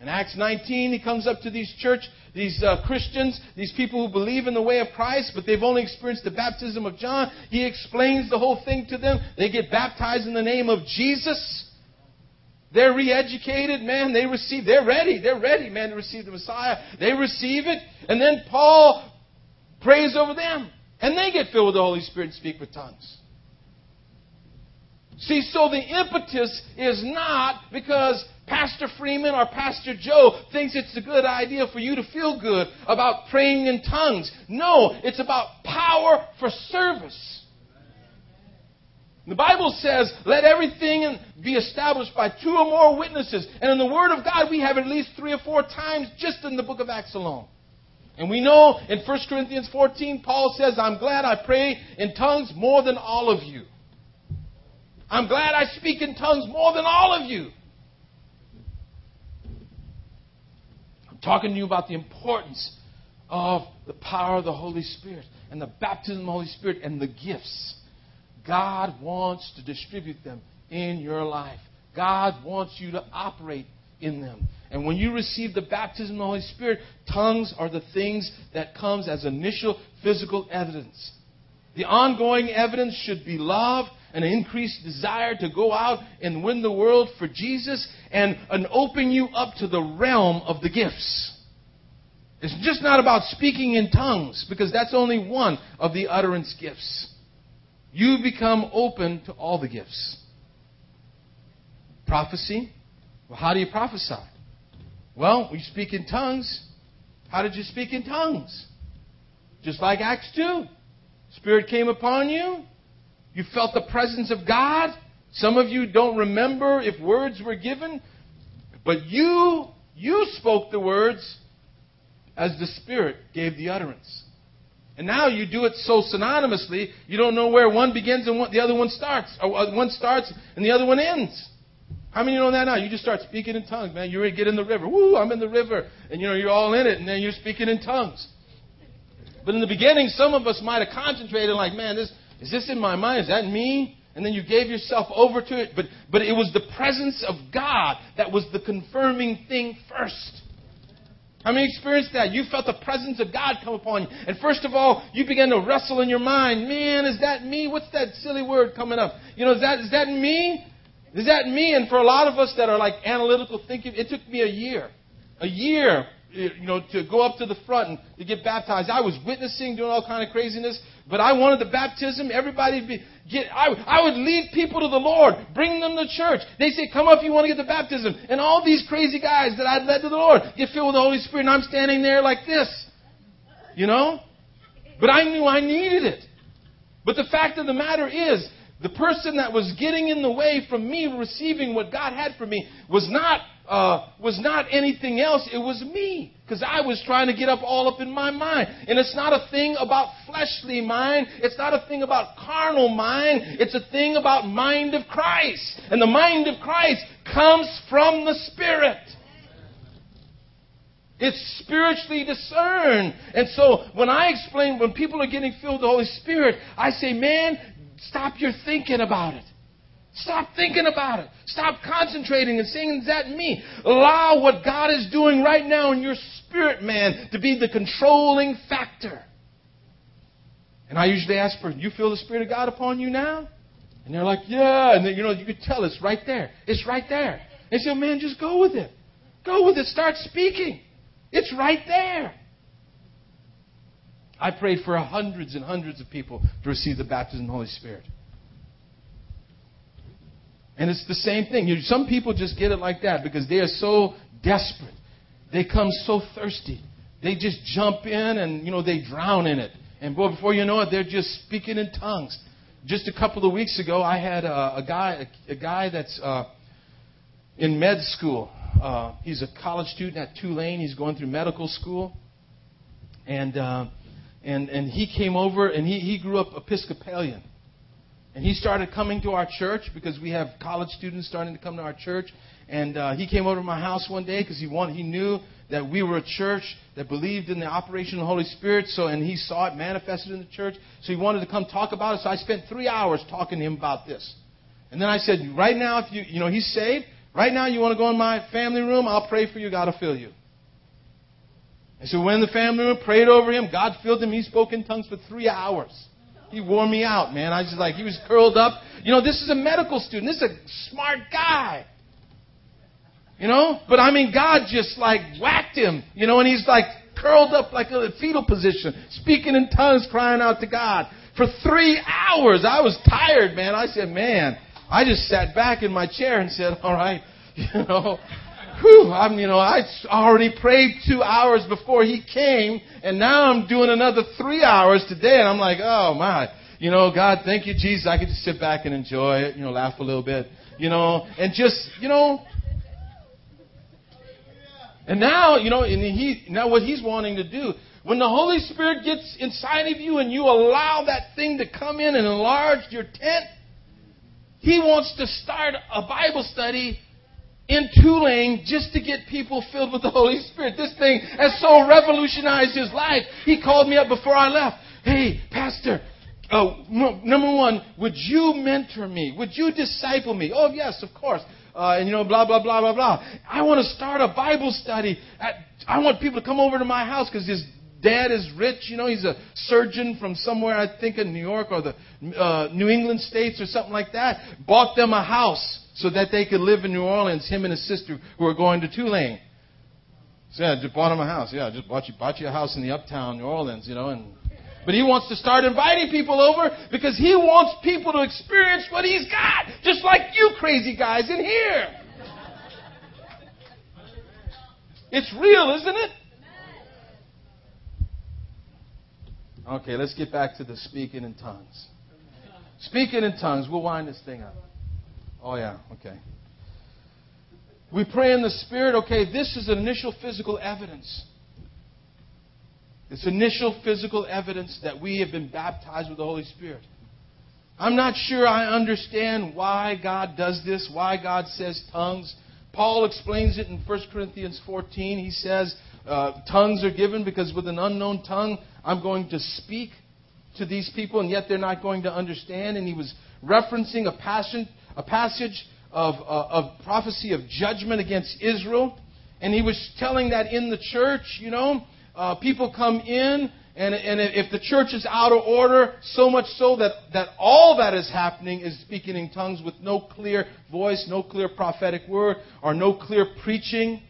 In Acts 19, he comes up to these church, these uh, Christians, these people who believe in the way of Christ, but they've only experienced the baptism of John. He explains the whole thing to them. They get baptized in the name of Jesus. They're re-educated, man. They receive, they're ready. They're ready, man, to receive the Messiah. They receive it. And then Paul prays over them. And they get filled with the Holy Spirit and speak with tongues. See, so the impetus is not because Pastor Freeman or Pastor Joe thinks it's a good idea for you to feel good about praying in tongues. No, it's about power for service. The Bible says, let everything be established by two or more witnesses. And in the Word of God, we have at least three or four times just in the book of Acts alone. And we know in 1 Corinthians 14, Paul says, I'm glad I pray in tongues more than all of you. I'm glad I speak in tongues more than all of you. I'm talking to you about the importance of the power of the Holy Spirit and the baptism of the Holy Spirit and the gifts. God wants to distribute them in your life. God wants you to operate in them. And when you receive the baptism of the Holy Spirit, tongues are the things that comes as initial physical evidence. The ongoing evidence should be love, and an increased desire to go out and win the world for Jesus, and an open you up to the realm of the gifts. It's just not about speaking in tongues, because that's only one of the utterance gifts. You become open to all the gifts. Prophecy. Well, how do you prophesy? Well, we speak in tongues. How did you speak in tongues? Just like Acts 2. Spirit came upon you. You felt the presence of God. Some of you don't remember if words were given, but you you spoke the words as the Spirit gave the utterance. And now you do it so synonymously, you don't know where one begins and the other one starts. Or uh, one starts and the other one ends. How many know that now? You just start speaking in tongues, man. You get in the river. Woo, I'm in the river. And you know, you're all in it, and then you're speaking in tongues. But in the beginning, some of us might have concentrated like, man, this is this in my mind? Is that me? And then you gave yourself over to it. But but it was the presence of God that was the confirming thing first. How many experienced that? You felt the presence of God come upon you. And first of all, you began to wrestle in your mind. Man, is that me? What's that silly word coming up? You know, is that, is that me? Is that me? And for a lot of us that are like analytical thinking, it took me a year. A year, eh, you know, to go up to the front and to get baptized. I was witnessing, doing all kind of craziness, but I wanted the baptism. Everybody be, get, I, I would lead people to the Lord, bring them to church. They say, come up if you want to get the baptism. And all these crazy guys that I'd led to the Lord get filled with the Holy Spirit, and I'm standing there like this. You know? But I knew I needed it. But the fact of the matter is, the person that was getting in the way from me receiving what God had for me was not uh, was not anything else. It was me. Because I was trying to get up all up in my mind. And it's not a thing about fleshly mind. It's not a thing about carnal mind. It's a thing about mind of Christ. And the mind of Christ comes from the Spirit. It's spiritually discerned. And so when I explain, when people are getting filled with the Holy Spirit, I say, man, stop your thinking about it. Stop thinking about it. Stop concentrating and saying, Is that me? Allow what God is doing right now in your spirit, man, to be the controlling factor. And I usually ask for, You feel the Spirit of God upon you now? And they're like, Yeah. And then, you know, you could tell it's right there. It's right there. They say, Man, just go with it. Go with it. Start speaking. It's right there. I prayed for hundreds and hundreds of people to receive the baptism of the Holy Spirit. And it's the same thing. You, some people just get it like that because they are so desperate. They come so thirsty. They just jump in and, you know, they drown in it. And boy, before you know it, they're just speaking in tongues. Just a couple of weeks ago, I had a, a guy, a, a guy that's, uh, in med school. Uh, he's a college student at Tulane. He's going through medical school. And, uh, and, and he came over and he, he grew up Episcopalian. And he started coming to our church because we have college students starting to come to our church. And uh, he came over to my house one day because he wanted, he knew that we were a church that believed in the operation of the Holy Spirit. So, and he saw it manifested in the church. So he wanted to come talk about it. So I spent three hours talking to him about this. And then I said, right now, if you, you know, he's saved. Right now, you want to go in my family room? I'll pray for you. God will fill you. And so when the family room prayed over him, God filled him. He spoke in tongues for three hours. He wore me out, man. I was just like, he was curled up. You know, this is a medical student. This is a smart guy. You know? But I mean, God just like whacked him, you know, and he's like curled up like a fetal position, speaking in tongues, crying out to God. For three hours, I was tired, man. I said, man, I just sat back in my chair and said, all right, <laughs> you know, whew, I'm, you know, I already prayed two hours before he came, and now I'm doing another three hours today, and I'm like, oh my, you know, God, thank you, Jesus. I could just sit back and enjoy it, you know, laugh a little bit, you know, and just, you know, and now, you know, and he, now what he's wanting to do, when the Holy Spirit gets inside of you and you allow that thing to come in and enlarge your tent, he wants to start a Bible study in Tulane just to get people filled with the Holy Spirit. This thing has so revolutionized his life. He called me up before I left. Hey, Pastor, oh, number one, would you mentor me? Would you disciple me? Oh, yes, of course. Uh, and you know, blah, blah, blah, blah, blah. I want to start a Bible study. At, I want people to come over to my house because his dad is rich. You know, he's a surgeon from somewhere, I think in New York or the uh, New England states or something like that. Bought them a house so that they could live in New Orleans, him and his sister who are going to Tulane. So yeah, just bought him a house. Yeah, just bought you, bought you a house in the uptown New Orleans, you know, and but he wants to start inviting people over because he wants people to experience what he's got, just like you crazy guys in here. It's real, isn't it? Okay, let's get back to the speaking in tongues. Speaking in tongues, we'll wind this thing up. Oh, yeah, okay. We pray in the Spirit. Okay, this is initial physical evidence. It's initial physical evidence that we have been baptized with the Holy Spirit. I'm not sure I understand why God does this, why God says tongues. Paul explains it in 1 Corinthians 14. He says, uh, Tongues are given because with an unknown tongue, I'm going to speak to these people, and yet they're not going to understand. And he was referencing a, passion, a passage of, uh, of prophecy of judgment against Israel. And he was telling that in the church, you know, uh, people come in, and, and if the church is out of order, so much so that, that all that is happening is speaking in tongues with no clear voice, no clear prophetic word, or no clear preaching.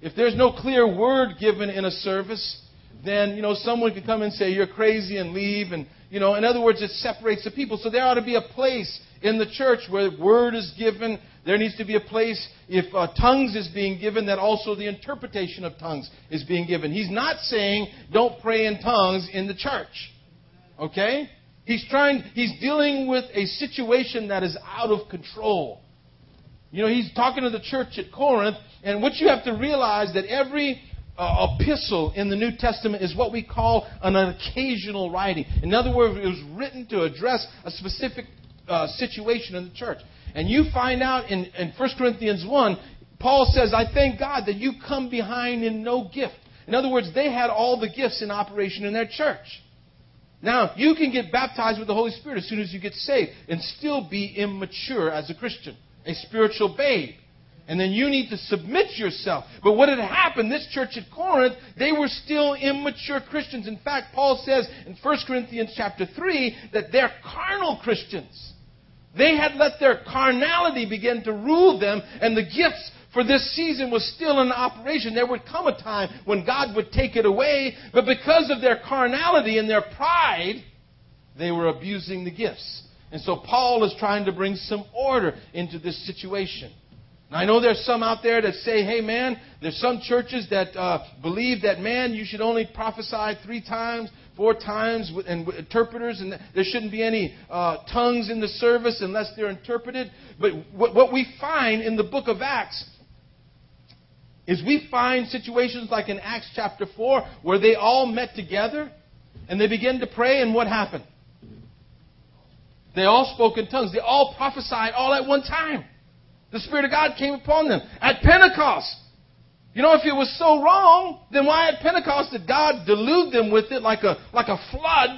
If there's no clear word given in a service, then you know someone can come and say you're crazy and leave and you know in other words it separates the people so there ought to be a place in the church where the word is given there needs to be a place, if uh, tongues is being given, that also the interpretation of tongues is being given. He's not saying don't pray in tongues in the church. Okay? He's trying, he's dealing with a situation that is out of control. You know, he's talking to the church at Corinth, and what you have to realize that every uh, epistle in the New Testament is what we call an occasional writing. In other words, it was written to address a specific uh, situation in the church. And you find out in, in 1 Corinthians 1, Paul says, I thank God that you come behind in no gift. In other words, they had all the gifts in operation in their church. Now, you can get baptized with the Holy Spirit as soon as you get saved and still be immature as a Christian, a spiritual babe. And then you need to submit yourself. But what had happened, this church at Corinth, they were still immature Christians. In fact, Paul says in 1 Corinthians chapter 3 that they're carnal Christians. They had let their carnality begin to rule them, and the gifts for this season was still in operation. There would come a time when God would take it away, but because of their carnality and their pride, they were abusing the gifts. And so Paul is trying to bring some order into this situation. I know there's some out there that say, hey man, there's some churches that uh, believe that man, you should only prophesy three times, four times, with, and with interpreters, and there shouldn't be any uh, tongues in the service unless they're interpreted. But what, what we find in the book of Acts is we find situations like in Acts chapter 4 where they all met together and they began to pray, and what happened? They all spoke in tongues. They all prophesied all at one time. The Spirit of God came upon them. At Pentecost, you know, if it was so wrong, then why at Pentecost did God delude them with it like a, like a flood?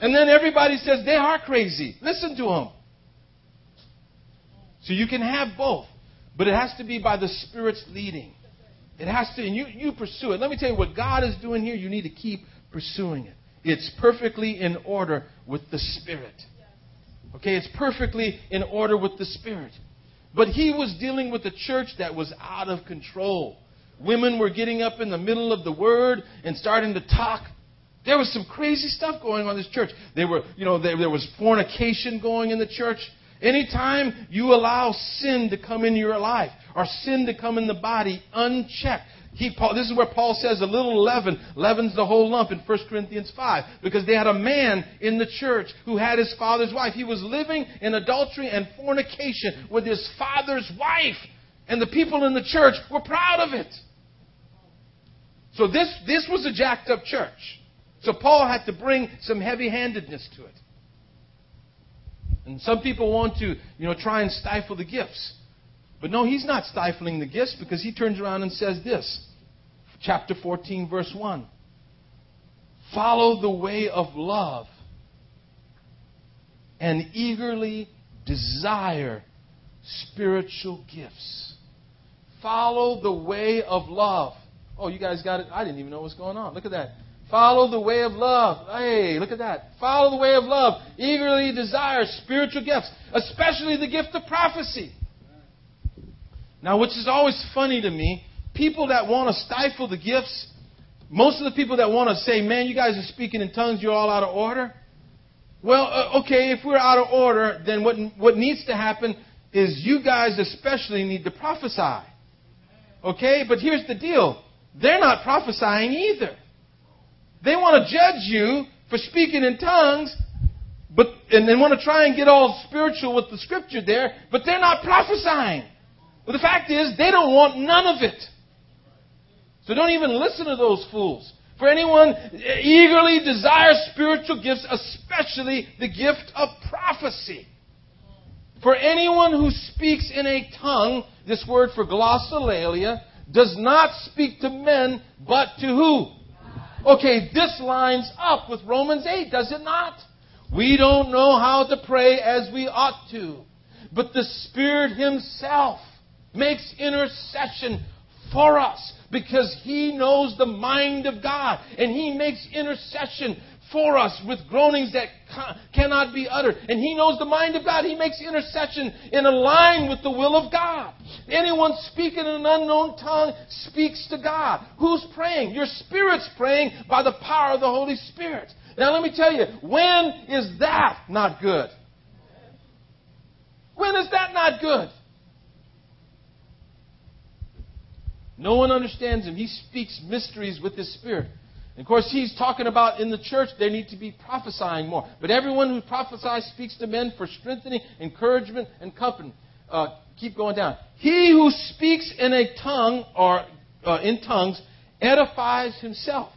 And then everybody says they are crazy. Listen to them. So you can have both, but it has to be by the Spirit's leading. It has to, and you, you pursue it. Let me tell you what God is doing here. You need to keep pursuing it. It's perfectly in order with the Spirit. Okay, it's perfectly in order with the Spirit. But he was dealing with a church that was out of control. Women were getting up in the middle of the word and starting to talk. There was some crazy stuff going on in this church. There were, you know, there, there was fornication going in the church. Anytime you allow sin to come in your life or sin to come in the body unchecked, he, Paul, this is where Paul says a little leaven leavens the whole lump in 1 Corinthians 5. Because they had a man in the church who had his father's wife. He was living in adultery and fornication with his father's wife. And the people in the church were proud of it. So this, this was a jacked up church. So Paul had to bring some heavy handedness to it. And some people want to, you know, try and stifle the gifts. But no, he's not stifling the gifts because he turns around and says this. Chapter 14, verse 1. Follow the way of love and eagerly desire spiritual gifts. Follow the way of love. Oh, you guys got it? I didn't even know what was going on. Look at that. Follow the way of love. Hey, look at that. Follow the way of love. Eagerly desire spiritual gifts, especially the gift of prophecy. Now, which is always funny to me, people that want to stifle the gifts, most of the people that want to say, man, you guys are speaking in tongues, you're all out of order. Well, uh, okay, if we're out of order, then what, what needs to happen is you guys especially need to prophesy. Okay? But here's the deal. They're not prophesying either. They want to judge you for speaking in tongues, but and they want to try and get all spiritual with the scripture there, but they're not prophesying. But the fact is, they don't want none of it. So don't even listen to those fools. For anyone eagerly desires spiritual gifts, especially the gift of prophecy. For anyone who speaks in a tongue, this word for glossolalia, does not speak to men, but to who? Okay, this lines up with Romans 8, does it not? We don't know how to pray as we ought to, but the Spirit Himself makes intercession for us because he knows the mind of God and he makes intercession for us with groanings that cannot be uttered. And he knows the mind of God. He makes intercession in a line with the will of God. Anyone speaking in an unknown tongue speaks to God. Who's praying? Your spirit's praying by the power of the Holy Spirit. Now let me tell you, when is that not good? When is that not good? No one understands him. He speaks mysteries with his spirit. And of course, he's talking about in the church, they need to be prophesying more. But everyone who prophesies speaks to men for strengthening, encouragement, and comfort. Uh, keep going down. He who speaks in a tongue or uh, in tongues edifies himself.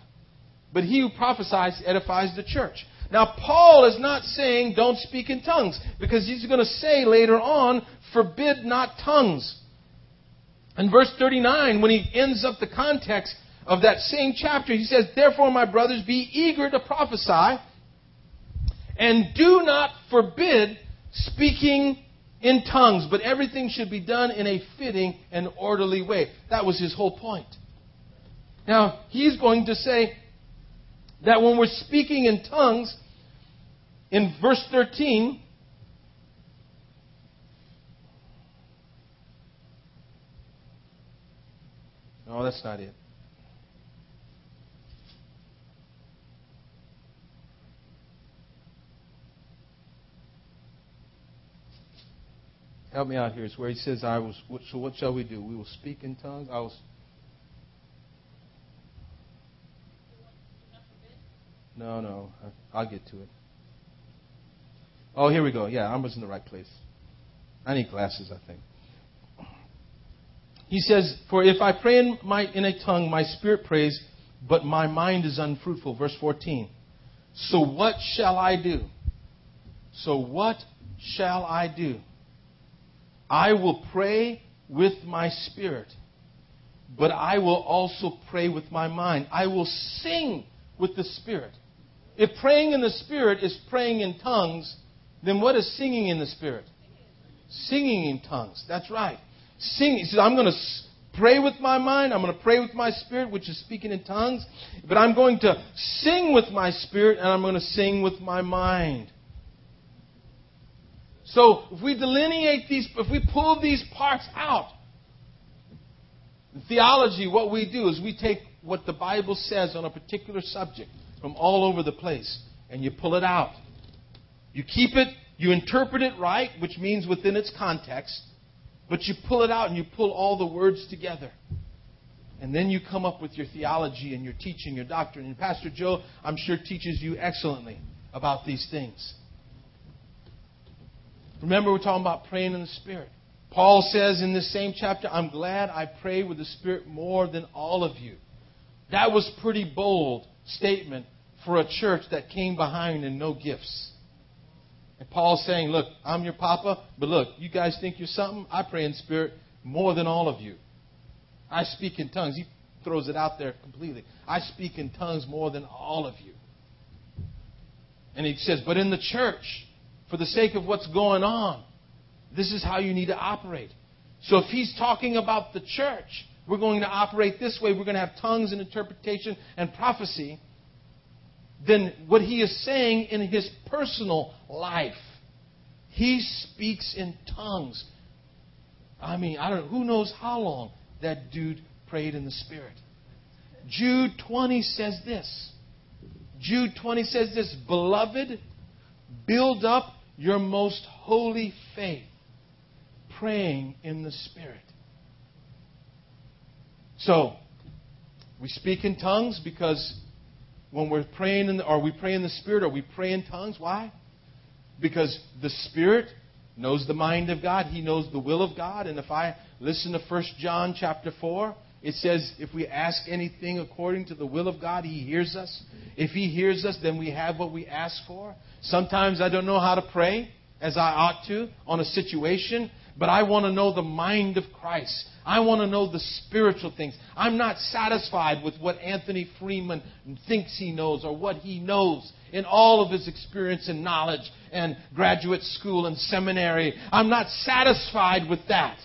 But he who prophesies edifies the church. Now, Paul is not saying don't speak in tongues because he's going to say later on, forbid not tongues. In verse 39, when he ends up the context of that same chapter, he says, Therefore, my brothers, be eager to prophesy, and do not forbid speaking in tongues, but everything should be done in a fitting and orderly way. That was his whole point. Now, he's going to say that when we're speaking in tongues, in verse 13, No, that's not it. help me out here. It's where he says, "I was." So what shall we do? We will speak in tongues. I was. No, no. I'll get to it. Oh, here we go. Yeah, I was in the right place. I need glasses, I think. He says, For if I pray in, my, in a tongue, my spirit prays, but my mind is unfruitful. Verse 14. So what shall I do? So what shall I do? I will pray with my spirit, but I will also pray with my mind. I will sing with the spirit. If praying in the spirit is praying in tongues, then what is singing in the spirit? Singing in tongues. That's right. Singing. He says, I'm going to pray with my mind. I'm going to pray with my spirit, which is speaking in tongues. But I'm going to sing with my spirit, and I'm going to sing with my mind. So if we delineate these, if we pull these parts out, theology, what we do is we take what the Bible says on a particular subject from all over the place, and you pull it out. You keep it, you interpret it right, which means within its context, but you pull it out and you pull all the words together. And then you come up with your theology and your teaching, your doctrine. And Pastor Joe, I'm sure, teaches you excellently about these things. Remember, we're talking about praying in the Spirit. Paul says in this same chapter, I'm glad I pray with the Spirit more than all of you. That was pretty bold statement for a church that came behind and no gifts. And Paul's saying, Look, I'm your papa, but look, you guys think you're something? I pray in spirit more than all of you. I speak in tongues. He throws it out there completely. I speak in tongues more than all of you. And he says, But in the church, for the sake of what's going on, this is how you need to operate. So if he's talking about the church, we're going to operate this way. We're going to have tongues and interpretation and prophecy than what he is saying in his personal life. He speaks in tongues. I mean, I don't who knows how long that dude prayed in the Spirit. Jude 20 says this. Jude 20 says this Beloved, build up your most holy faith, praying in the Spirit. So, we speak in tongues because when we're praying, in the, are we praying in the Spirit? Are we praying in tongues? Why? Because the Spirit knows the mind of God. He knows the will of God. And if I listen to 1 John chapter 4, it says, if we ask anything according to the will of God, He hears us. If He hears us, then we have what we ask for. Sometimes I don't know how to pray as I ought to on a situation, but I want to know the mind of Christ. I want to know the spiritual things. I'm not satisfied with what Anthony Freeman thinks he knows or what he knows in all of his experience and knowledge and graduate school and seminary. I'm not satisfied with that.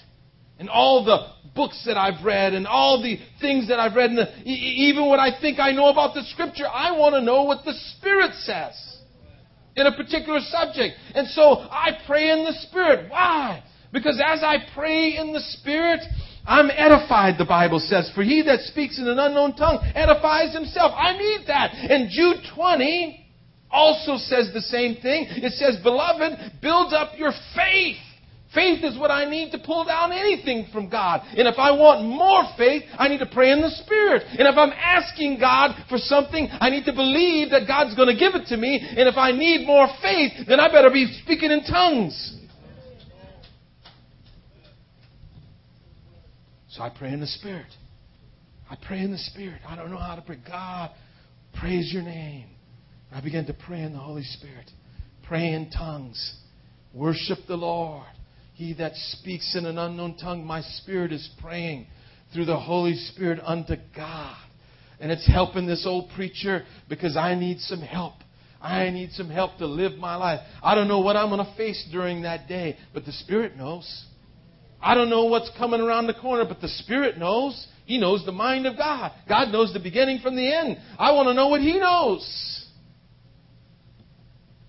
And all the books that I've read and all the things that I've read, and the, even what I think I know about the Scripture, I want to know what the Spirit says in a particular subject. And so I pray in the Spirit. Why? Because as I pray in the Spirit, I'm edified, the Bible says. For he that speaks in an unknown tongue edifies himself. I need that. And Jude 20 also says the same thing. It says, Beloved, build up your faith. Faith is what I need to pull down anything from God. And if I want more faith, I need to pray in the Spirit. And if I'm asking God for something, I need to believe that God's going to give it to me. And if I need more faith, then I better be speaking in tongues. So I pray in the Spirit. I pray in the Spirit. I don't know how to pray. God, praise your name. I began to pray in the Holy Spirit. Pray in tongues. Worship the Lord. He that speaks in an unknown tongue, my spirit is praying through the Holy Spirit unto God. And it's helping this old preacher because I need some help. I need some help to live my life. I don't know what I'm going to face during that day, but the Spirit knows. I don't know what's coming around the corner, but the Spirit knows. He knows the mind of God. God knows the beginning from the end. I want to know what He knows.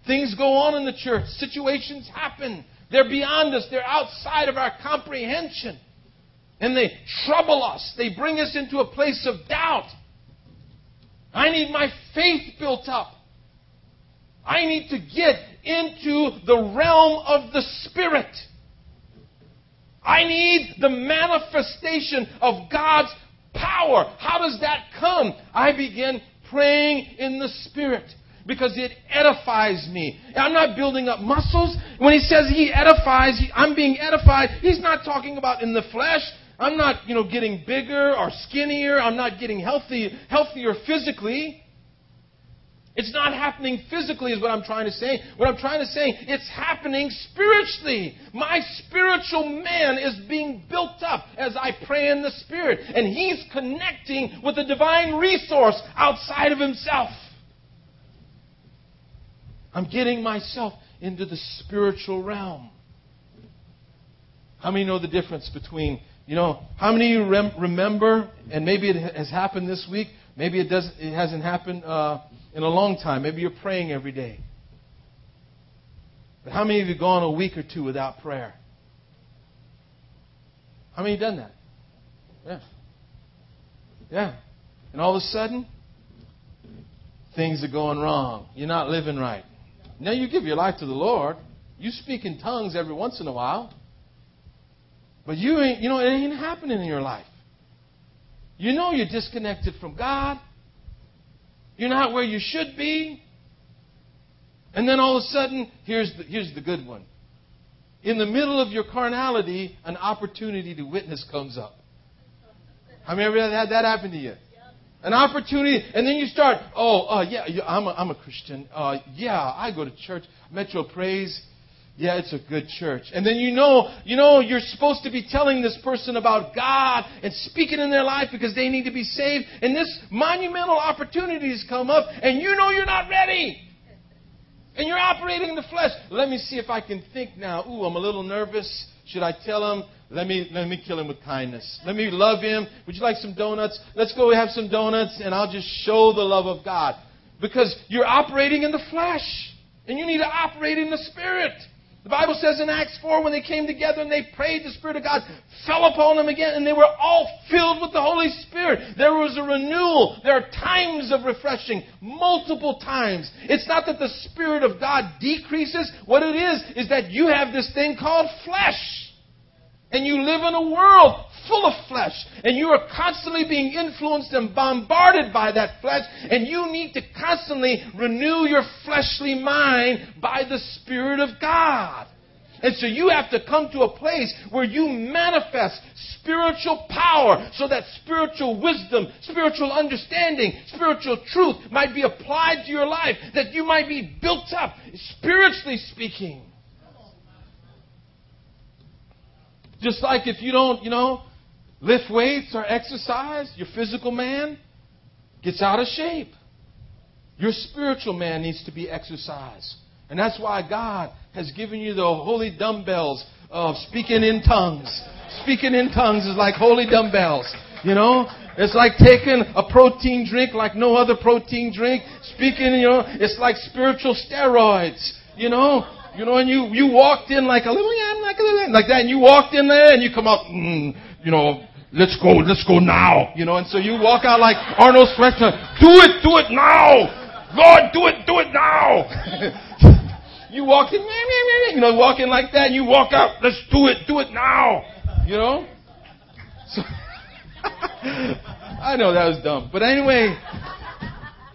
Things go on in the church. Situations happen. They're beyond us. They're outside of our comprehension. And they trouble us. They bring us into a place of doubt. I need my faith built up. I need to get into the realm of the Spirit. I need the manifestation of God's power. How does that come? I begin praying in the Spirit because it edifies me. I'm not building up muscles. When he says he edifies, I'm being edified. He's not talking about in the flesh. I'm not, you know, getting bigger or skinnier. I'm not getting healthy, healthier physically. It's not happening physically, is what I'm trying to say. What I'm trying to say, it's happening spiritually. My spiritual man is being built up as I pray in the Spirit. And he's connecting with a divine resource outside of himself. I'm getting myself into the spiritual realm. How many know the difference between, you know, how many of you rem- remember, and maybe it has happened this week, maybe it, does, it hasn't happened uh, in a long time, maybe you're praying every day. But how many of you gone a week or two without prayer? How many have done that? Yeah. Yeah. And all of a sudden, things are going wrong. You're not living right. Now you give your life to the Lord. You speak in tongues every once in a while. But you ain't, you know, it ain't happening in your life. You know you're disconnected from God. You're not where you should be. And then all of a sudden, here's the, here's the good one. In the middle of your carnality, an opportunity to witness comes up. How many ever had that happen to you? An opportunity, and then you start, oh, uh, yeah, I'm a, I'm a Christian. Uh, yeah, I go to church. Metro Praise. Yeah, it's a good church. And then you know, you know, you're supposed to be telling this person about God and speaking in their life because they need to be saved. And this monumental opportunity has come up, and you know you're not ready. And you're operating in the flesh. Let me see if I can think now. Ooh, I'm a little nervous. Should I tell him? Let me, let me kill him with kindness. Let me love him. Would you like some donuts? Let's go have some donuts and I'll just show the love of God. Because you're operating in the flesh. And you need to operate in the Spirit. The Bible says in Acts 4 when they came together and they prayed, the Spirit of God fell upon them again and they were all filled with the Holy Spirit. There was a renewal. There are times of refreshing, multiple times. It's not that the Spirit of God decreases. What it is, is that you have this thing called flesh. And you live in a world full of flesh. And you are constantly being influenced and bombarded by that flesh. And you need to constantly renew your fleshly mind by the Spirit of God. And so you have to come to a place where you manifest spiritual power so that spiritual wisdom, spiritual understanding, spiritual truth might be applied to your life, that you might be built up, spiritually speaking. Just like if you don't, you know, lift weights or exercise, your physical man gets out of shape. Your spiritual man needs to be exercised. And that's why God has given you the holy dumbbells of speaking in tongues. Speaking in tongues is like holy dumbbells. You know, it's like taking a protein drink like no other protein drink. Speaking, you know, it's like spiritual steroids. You know, you know, and you, you walked in like a little, like, a little, like that, and you walked in there and you come out, you know, let's go, let's go now. You know, and so you walk out like Arnold Schwarzenegger, do it, do it now. Lord, do it, do it now. <laughs> you walk in, you know, walk in like that, and you walk out, let's do it, do it now. You know? <laughs> So, <laughs> I know that was dumb. But anyway,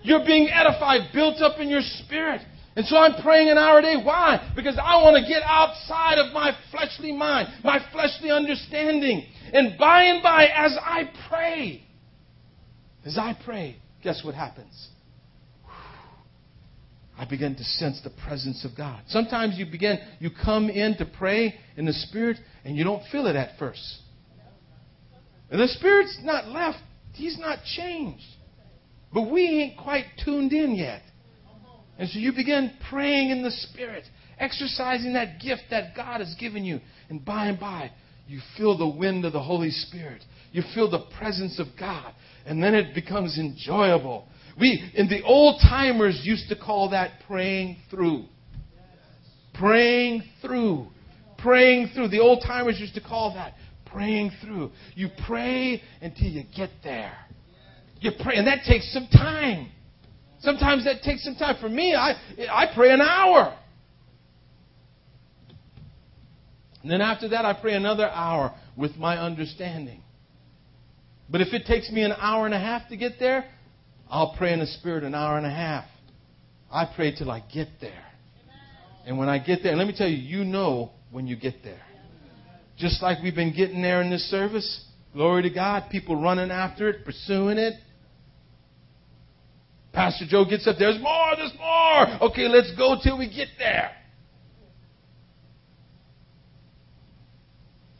you're being edified, built up in your spirit. And so I'm praying an hour a day. Why? Because I want to get outside of my fleshly mind, my fleshly understanding. And by and by, as I pray, as I pray, guess what happens? I begin to sense the presence of God. Sometimes you begin, you come in to pray in the Spirit and you don't feel it at first. And the Spirit's not left, He's not changed. But we ain't quite tuned in yet. And so you begin praying in the Spirit, exercising that gift that God has given you. And by and by, you feel the wind of the Holy Spirit. You feel the presence of God. And then it becomes enjoyable. We, in the old timers, used to call that praying through. Praying through. Praying through. The old timers used to call that praying through. You pray until you get there. You pray, and that takes some time. Sometimes that takes some time. For me, I, I pray an hour. And then after that, I pray another hour with my understanding. But if it takes me an hour and a half to get there, I'll pray in the Spirit an hour and a half. I pray till I get there. And when I get there, let me tell you, you know when you get there. Just like we've been getting there in this service. Glory to God. People running after it, pursuing it. Pastor Joe gets up, there's more, there's more. Okay, let's go till we get there.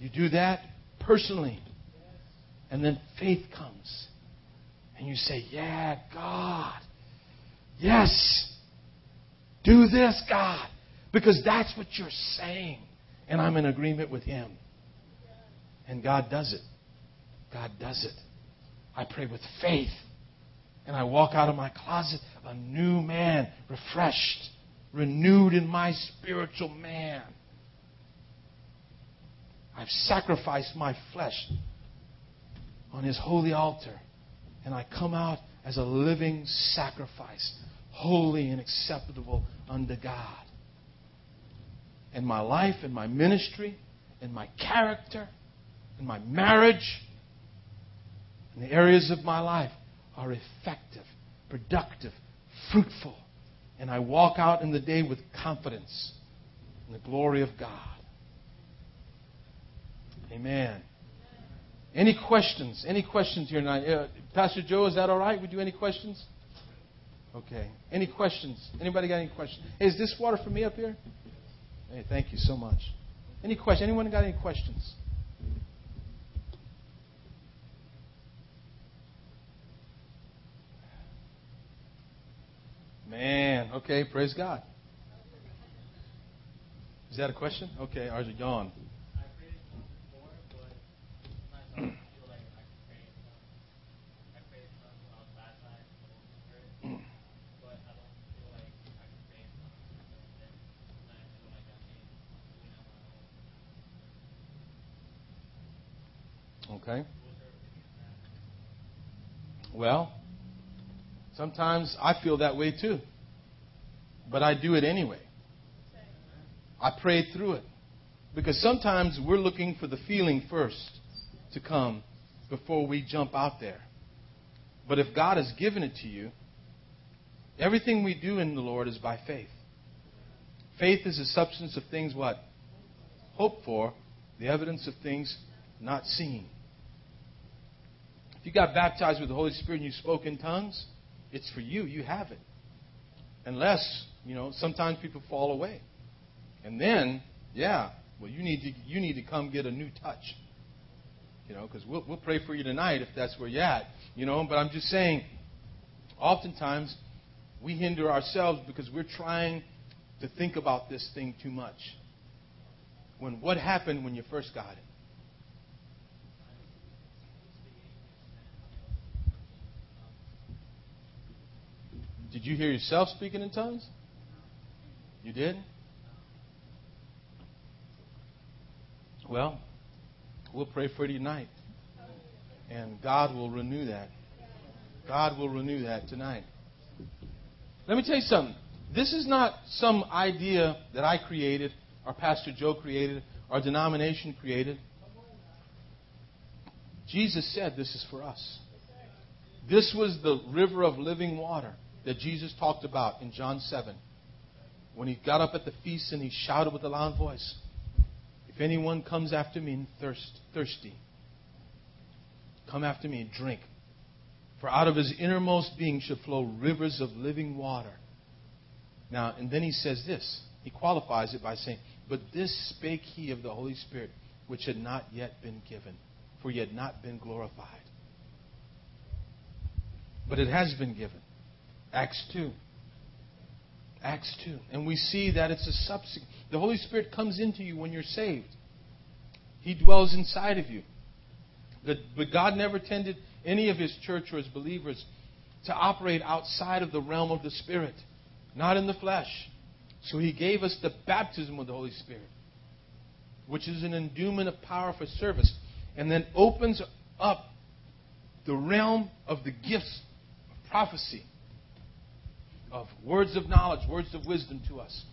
You do that personally. And then faith comes. And you say, Yeah, God. Yes. Do this, God. Because that's what you're saying. And I'm in agreement with Him. And God does it. God does it. I pray with faith. And I walk out of my closet a new man, refreshed, renewed in my spiritual man. I've sacrificed my flesh on his holy altar, and I come out as a living sacrifice, holy and acceptable unto God. And my life and my ministry and my character and my marriage and the areas of my life are effective, productive, fruitful. And I walk out in the day with confidence in the glory of God. Amen. Any questions? Any questions here tonight? Uh, Pastor Joe, is that all right? We do any questions? Okay. Any questions? Anybody got any questions? Hey, is this water for me up here? Hey, thank you so much. Any questions? Anyone got any questions? Man, okay, praise God. Is that a question? Okay, or is it Okay. Well, sometimes I feel that way too. But I do it anyway. I pray through it. Because sometimes we're looking for the feeling first to come before we jump out there. But if God has given it to you, everything we do in the Lord is by faith. Faith is the substance of things what? Hope for, the evidence of things not seen. If you got baptized with the Holy Spirit and you spoke in tongues, it's for you. You have it. Unless, you know, sometimes people fall away. And then, yeah, well, you need to, you need to come get a new touch. You know, because we'll, we'll pray for you tonight if that's where you're at. You know, but I'm just saying, oftentimes we hinder ourselves because we're trying to think about this thing too much. When what happened when you first got it? Did you hear yourself speaking in tongues? You did? Well, we'll pray for you tonight. And God will renew that. God will renew that tonight. Let me tell you something. This is not some idea that I created, or Pastor Joe created, or denomination created. Jesus said this is for us. This was the river of living water that Jesus talked about in John 7 when he got up at the feast and he shouted with a loud voice, If anyone comes after me and thirst, thirsty, come after me and drink. For out of his innermost being should flow rivers of living water. Now, and then he says this. He qualifies it by saying, But this spake he of the Holy Spirit, which had not yet been given, for he had not been glorified. But it has been given. Acts 2. Acts 2. And we see that it's a subsequent. The Holy Spirit comes into you when you're saved, He dwells inside of you. But God never tended any of His church or His believers to operate outside of the realm of the Spirit, not in the flesh. So He gave us the baptism of the Holy Spirit, which is an endowment of power for service, and then opens up the realm of the gifts of prophecy of words of knowledge, words of wisdom to us.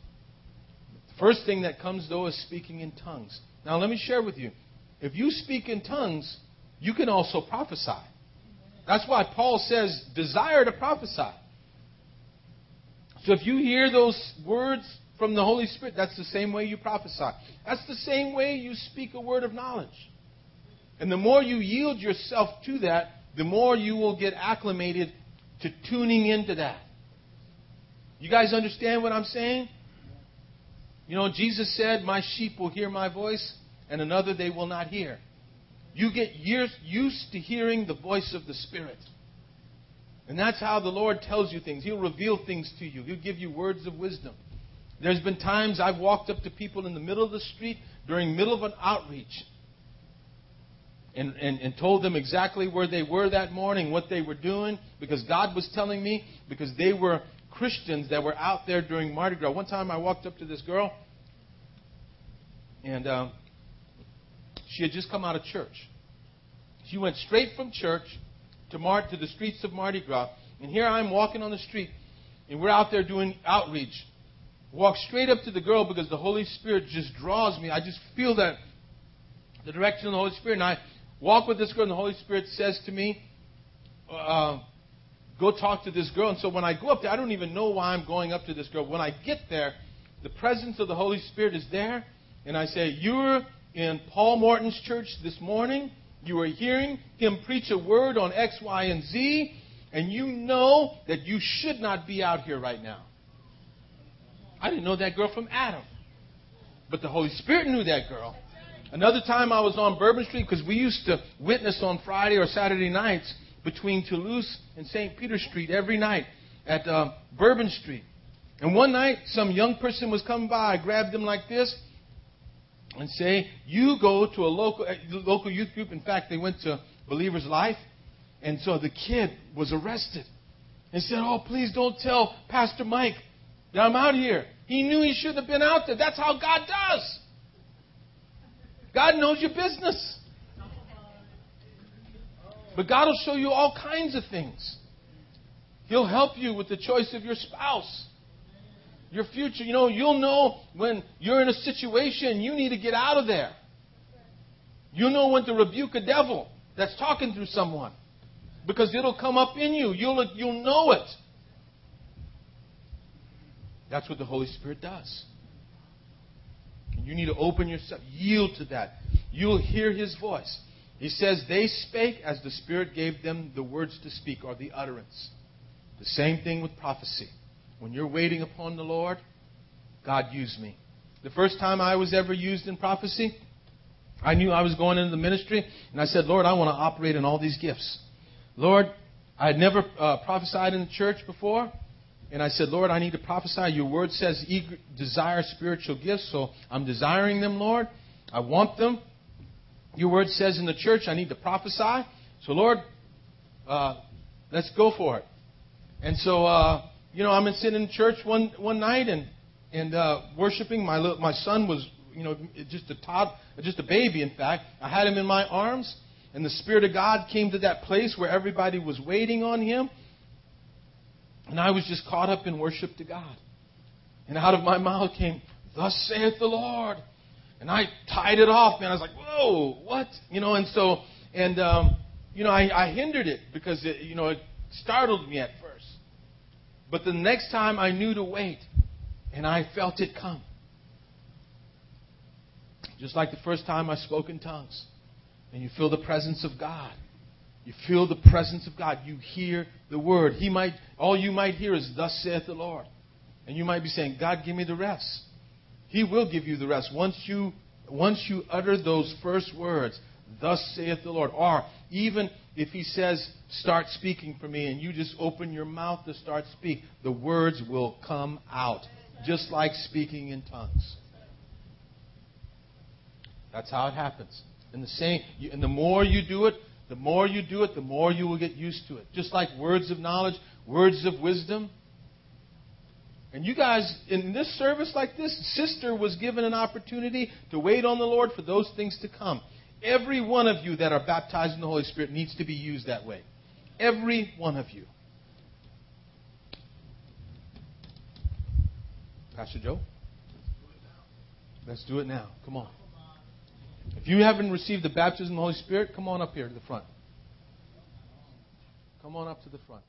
The first thing that comes, though, is speaking in tongues. Now, let me share with you. If you speak in tongues, you can also prophesy. That's why Paul says, desire to prophesy. So if you hear those words from the Holy Spirit, that's the same way you prophesy. That's the same way you speak a word of knowledge. And the more you yield yourself to that, the more you will get acclimated to tuning into that. You guys understand what I'm saying? You know, Jesus said, My sheep will hear my voice, and another they will not hear. You get used to hearing the voice of the Spirit. And that's how the Lord tells you things. He'll reveal things to you, He'll give you words of wisdom. There's been times I've walked up to people in the middle of the street during middle of an outreach and, and, and told them exactly where they were that morning, what they were doing, because God was telling me, because they were Christians that were out there during Mardi Gras. One time I walked up to this girl, and um, she had just come out of church. She went straight from church to, Mar- to the streets of Mardi Gras. And here I'm walking on the street, and we're out there doing outreach. Walk straight up to the girl because the Holy Spirit just draws me. I just feel that the direction of the Holy Spirit. And I walk with this girl, and the Holy Spirit says to me, uh, Go talk to this girl. And so when I go up there, I don't even know why I'm going up to this girl. When I get there, the presence of the Holy Spirit is there. And I say, You're in Paul Morton's church this morning. You are hearing him preach a word on X, Y, and Z, and you know that you should not be out here right now. I didn't know that girl from Adam. But the Holy Spirit knew that girl. Another time I was on Bourbon Street because we used to witness on Friday or Saturday nights between Toulouse and St. Peter Street every night at uh, Bourbon Street. And one night, some young person was coming by. Grabbed him like this and say, You go to a local, uh, local youth group. In fact, they went to Believer's Life. And so the kid was arrested and said, Oh, please don't tell Pastor Mike that I'm out here. He knew he shouldn't have been out there. That's how God does. God knows your business. But God will show you all kinds of things. He'll help you with the choice of your spouse your future. You know, you'll know when you're in a situation you need to get out of there. You'll know when to rebuke a devil that's talking through someone because it'll come up in you. You'll, you'll know it. That's what the Holy Spirit does. And you need to open yourself, yield to that. You'll hear His voice. He says, They spake as the Spirit gave them the words to speak, or the utterance. The same thing with prophecy. When you're waiting upon the Lord, God used me. The first time I was ever used in prophecy, I knew I was going into the ministry, and I said, Lord, I want to operate in all these gifts. Lord, I had never uh, prophesied in the church before, and I said, Lord, I need to prophesy. Your word says, eager, desire spiritual gifts, so I'm desiring them, Lord. I want them. Your word says in the church, I need to prophesy. So, Lord, uh, let's go for it. And so uh, you know, I'm sitting in church one one night and and uh, worshiping. My little, my son was, you know, just a tot, just a baby. In fact, I had him in my arms, and the Spirit of God came to that place where everybody was waiting on Him, and I was just caught up in worship to God. And out of my mouth came, "Thus saith the Lord," and I tied it off, man. I was like, "Whoa, what?" You know, and so and um, you know, I, I hindered it because it, you know it startled me at first. but the next time I knew to wait, and I felt it come. Just like the first time I spoke in tongues. And you feel the presence of God. You feel the presence of God. You hear the word. He might all you might hear is thus saith the Lord. And you might be saying, God, give me the rest. He will give you the rest once you once you utter those first words, thus saith the Lord. Or even if he says, start speaking for me, and you just open your mouth to start speak, the words will come out, just like speaking in tongues. That's how it happens. And the same, and the more you do it, the more you do it, the more you will get used to it. Just like words of knowledge, words of wisdom. And you guys, in this service like this, sister was given an opportunity to wait on the Lord for those things to come. Every one of you that are baptized in the Holy Spirit needs to be used that way. Every one of you. Pastor Joe? Let's do it now. Come on. If you haven't received the baptism of the Holy Spirit, come on up here to the front. Come on up to the front.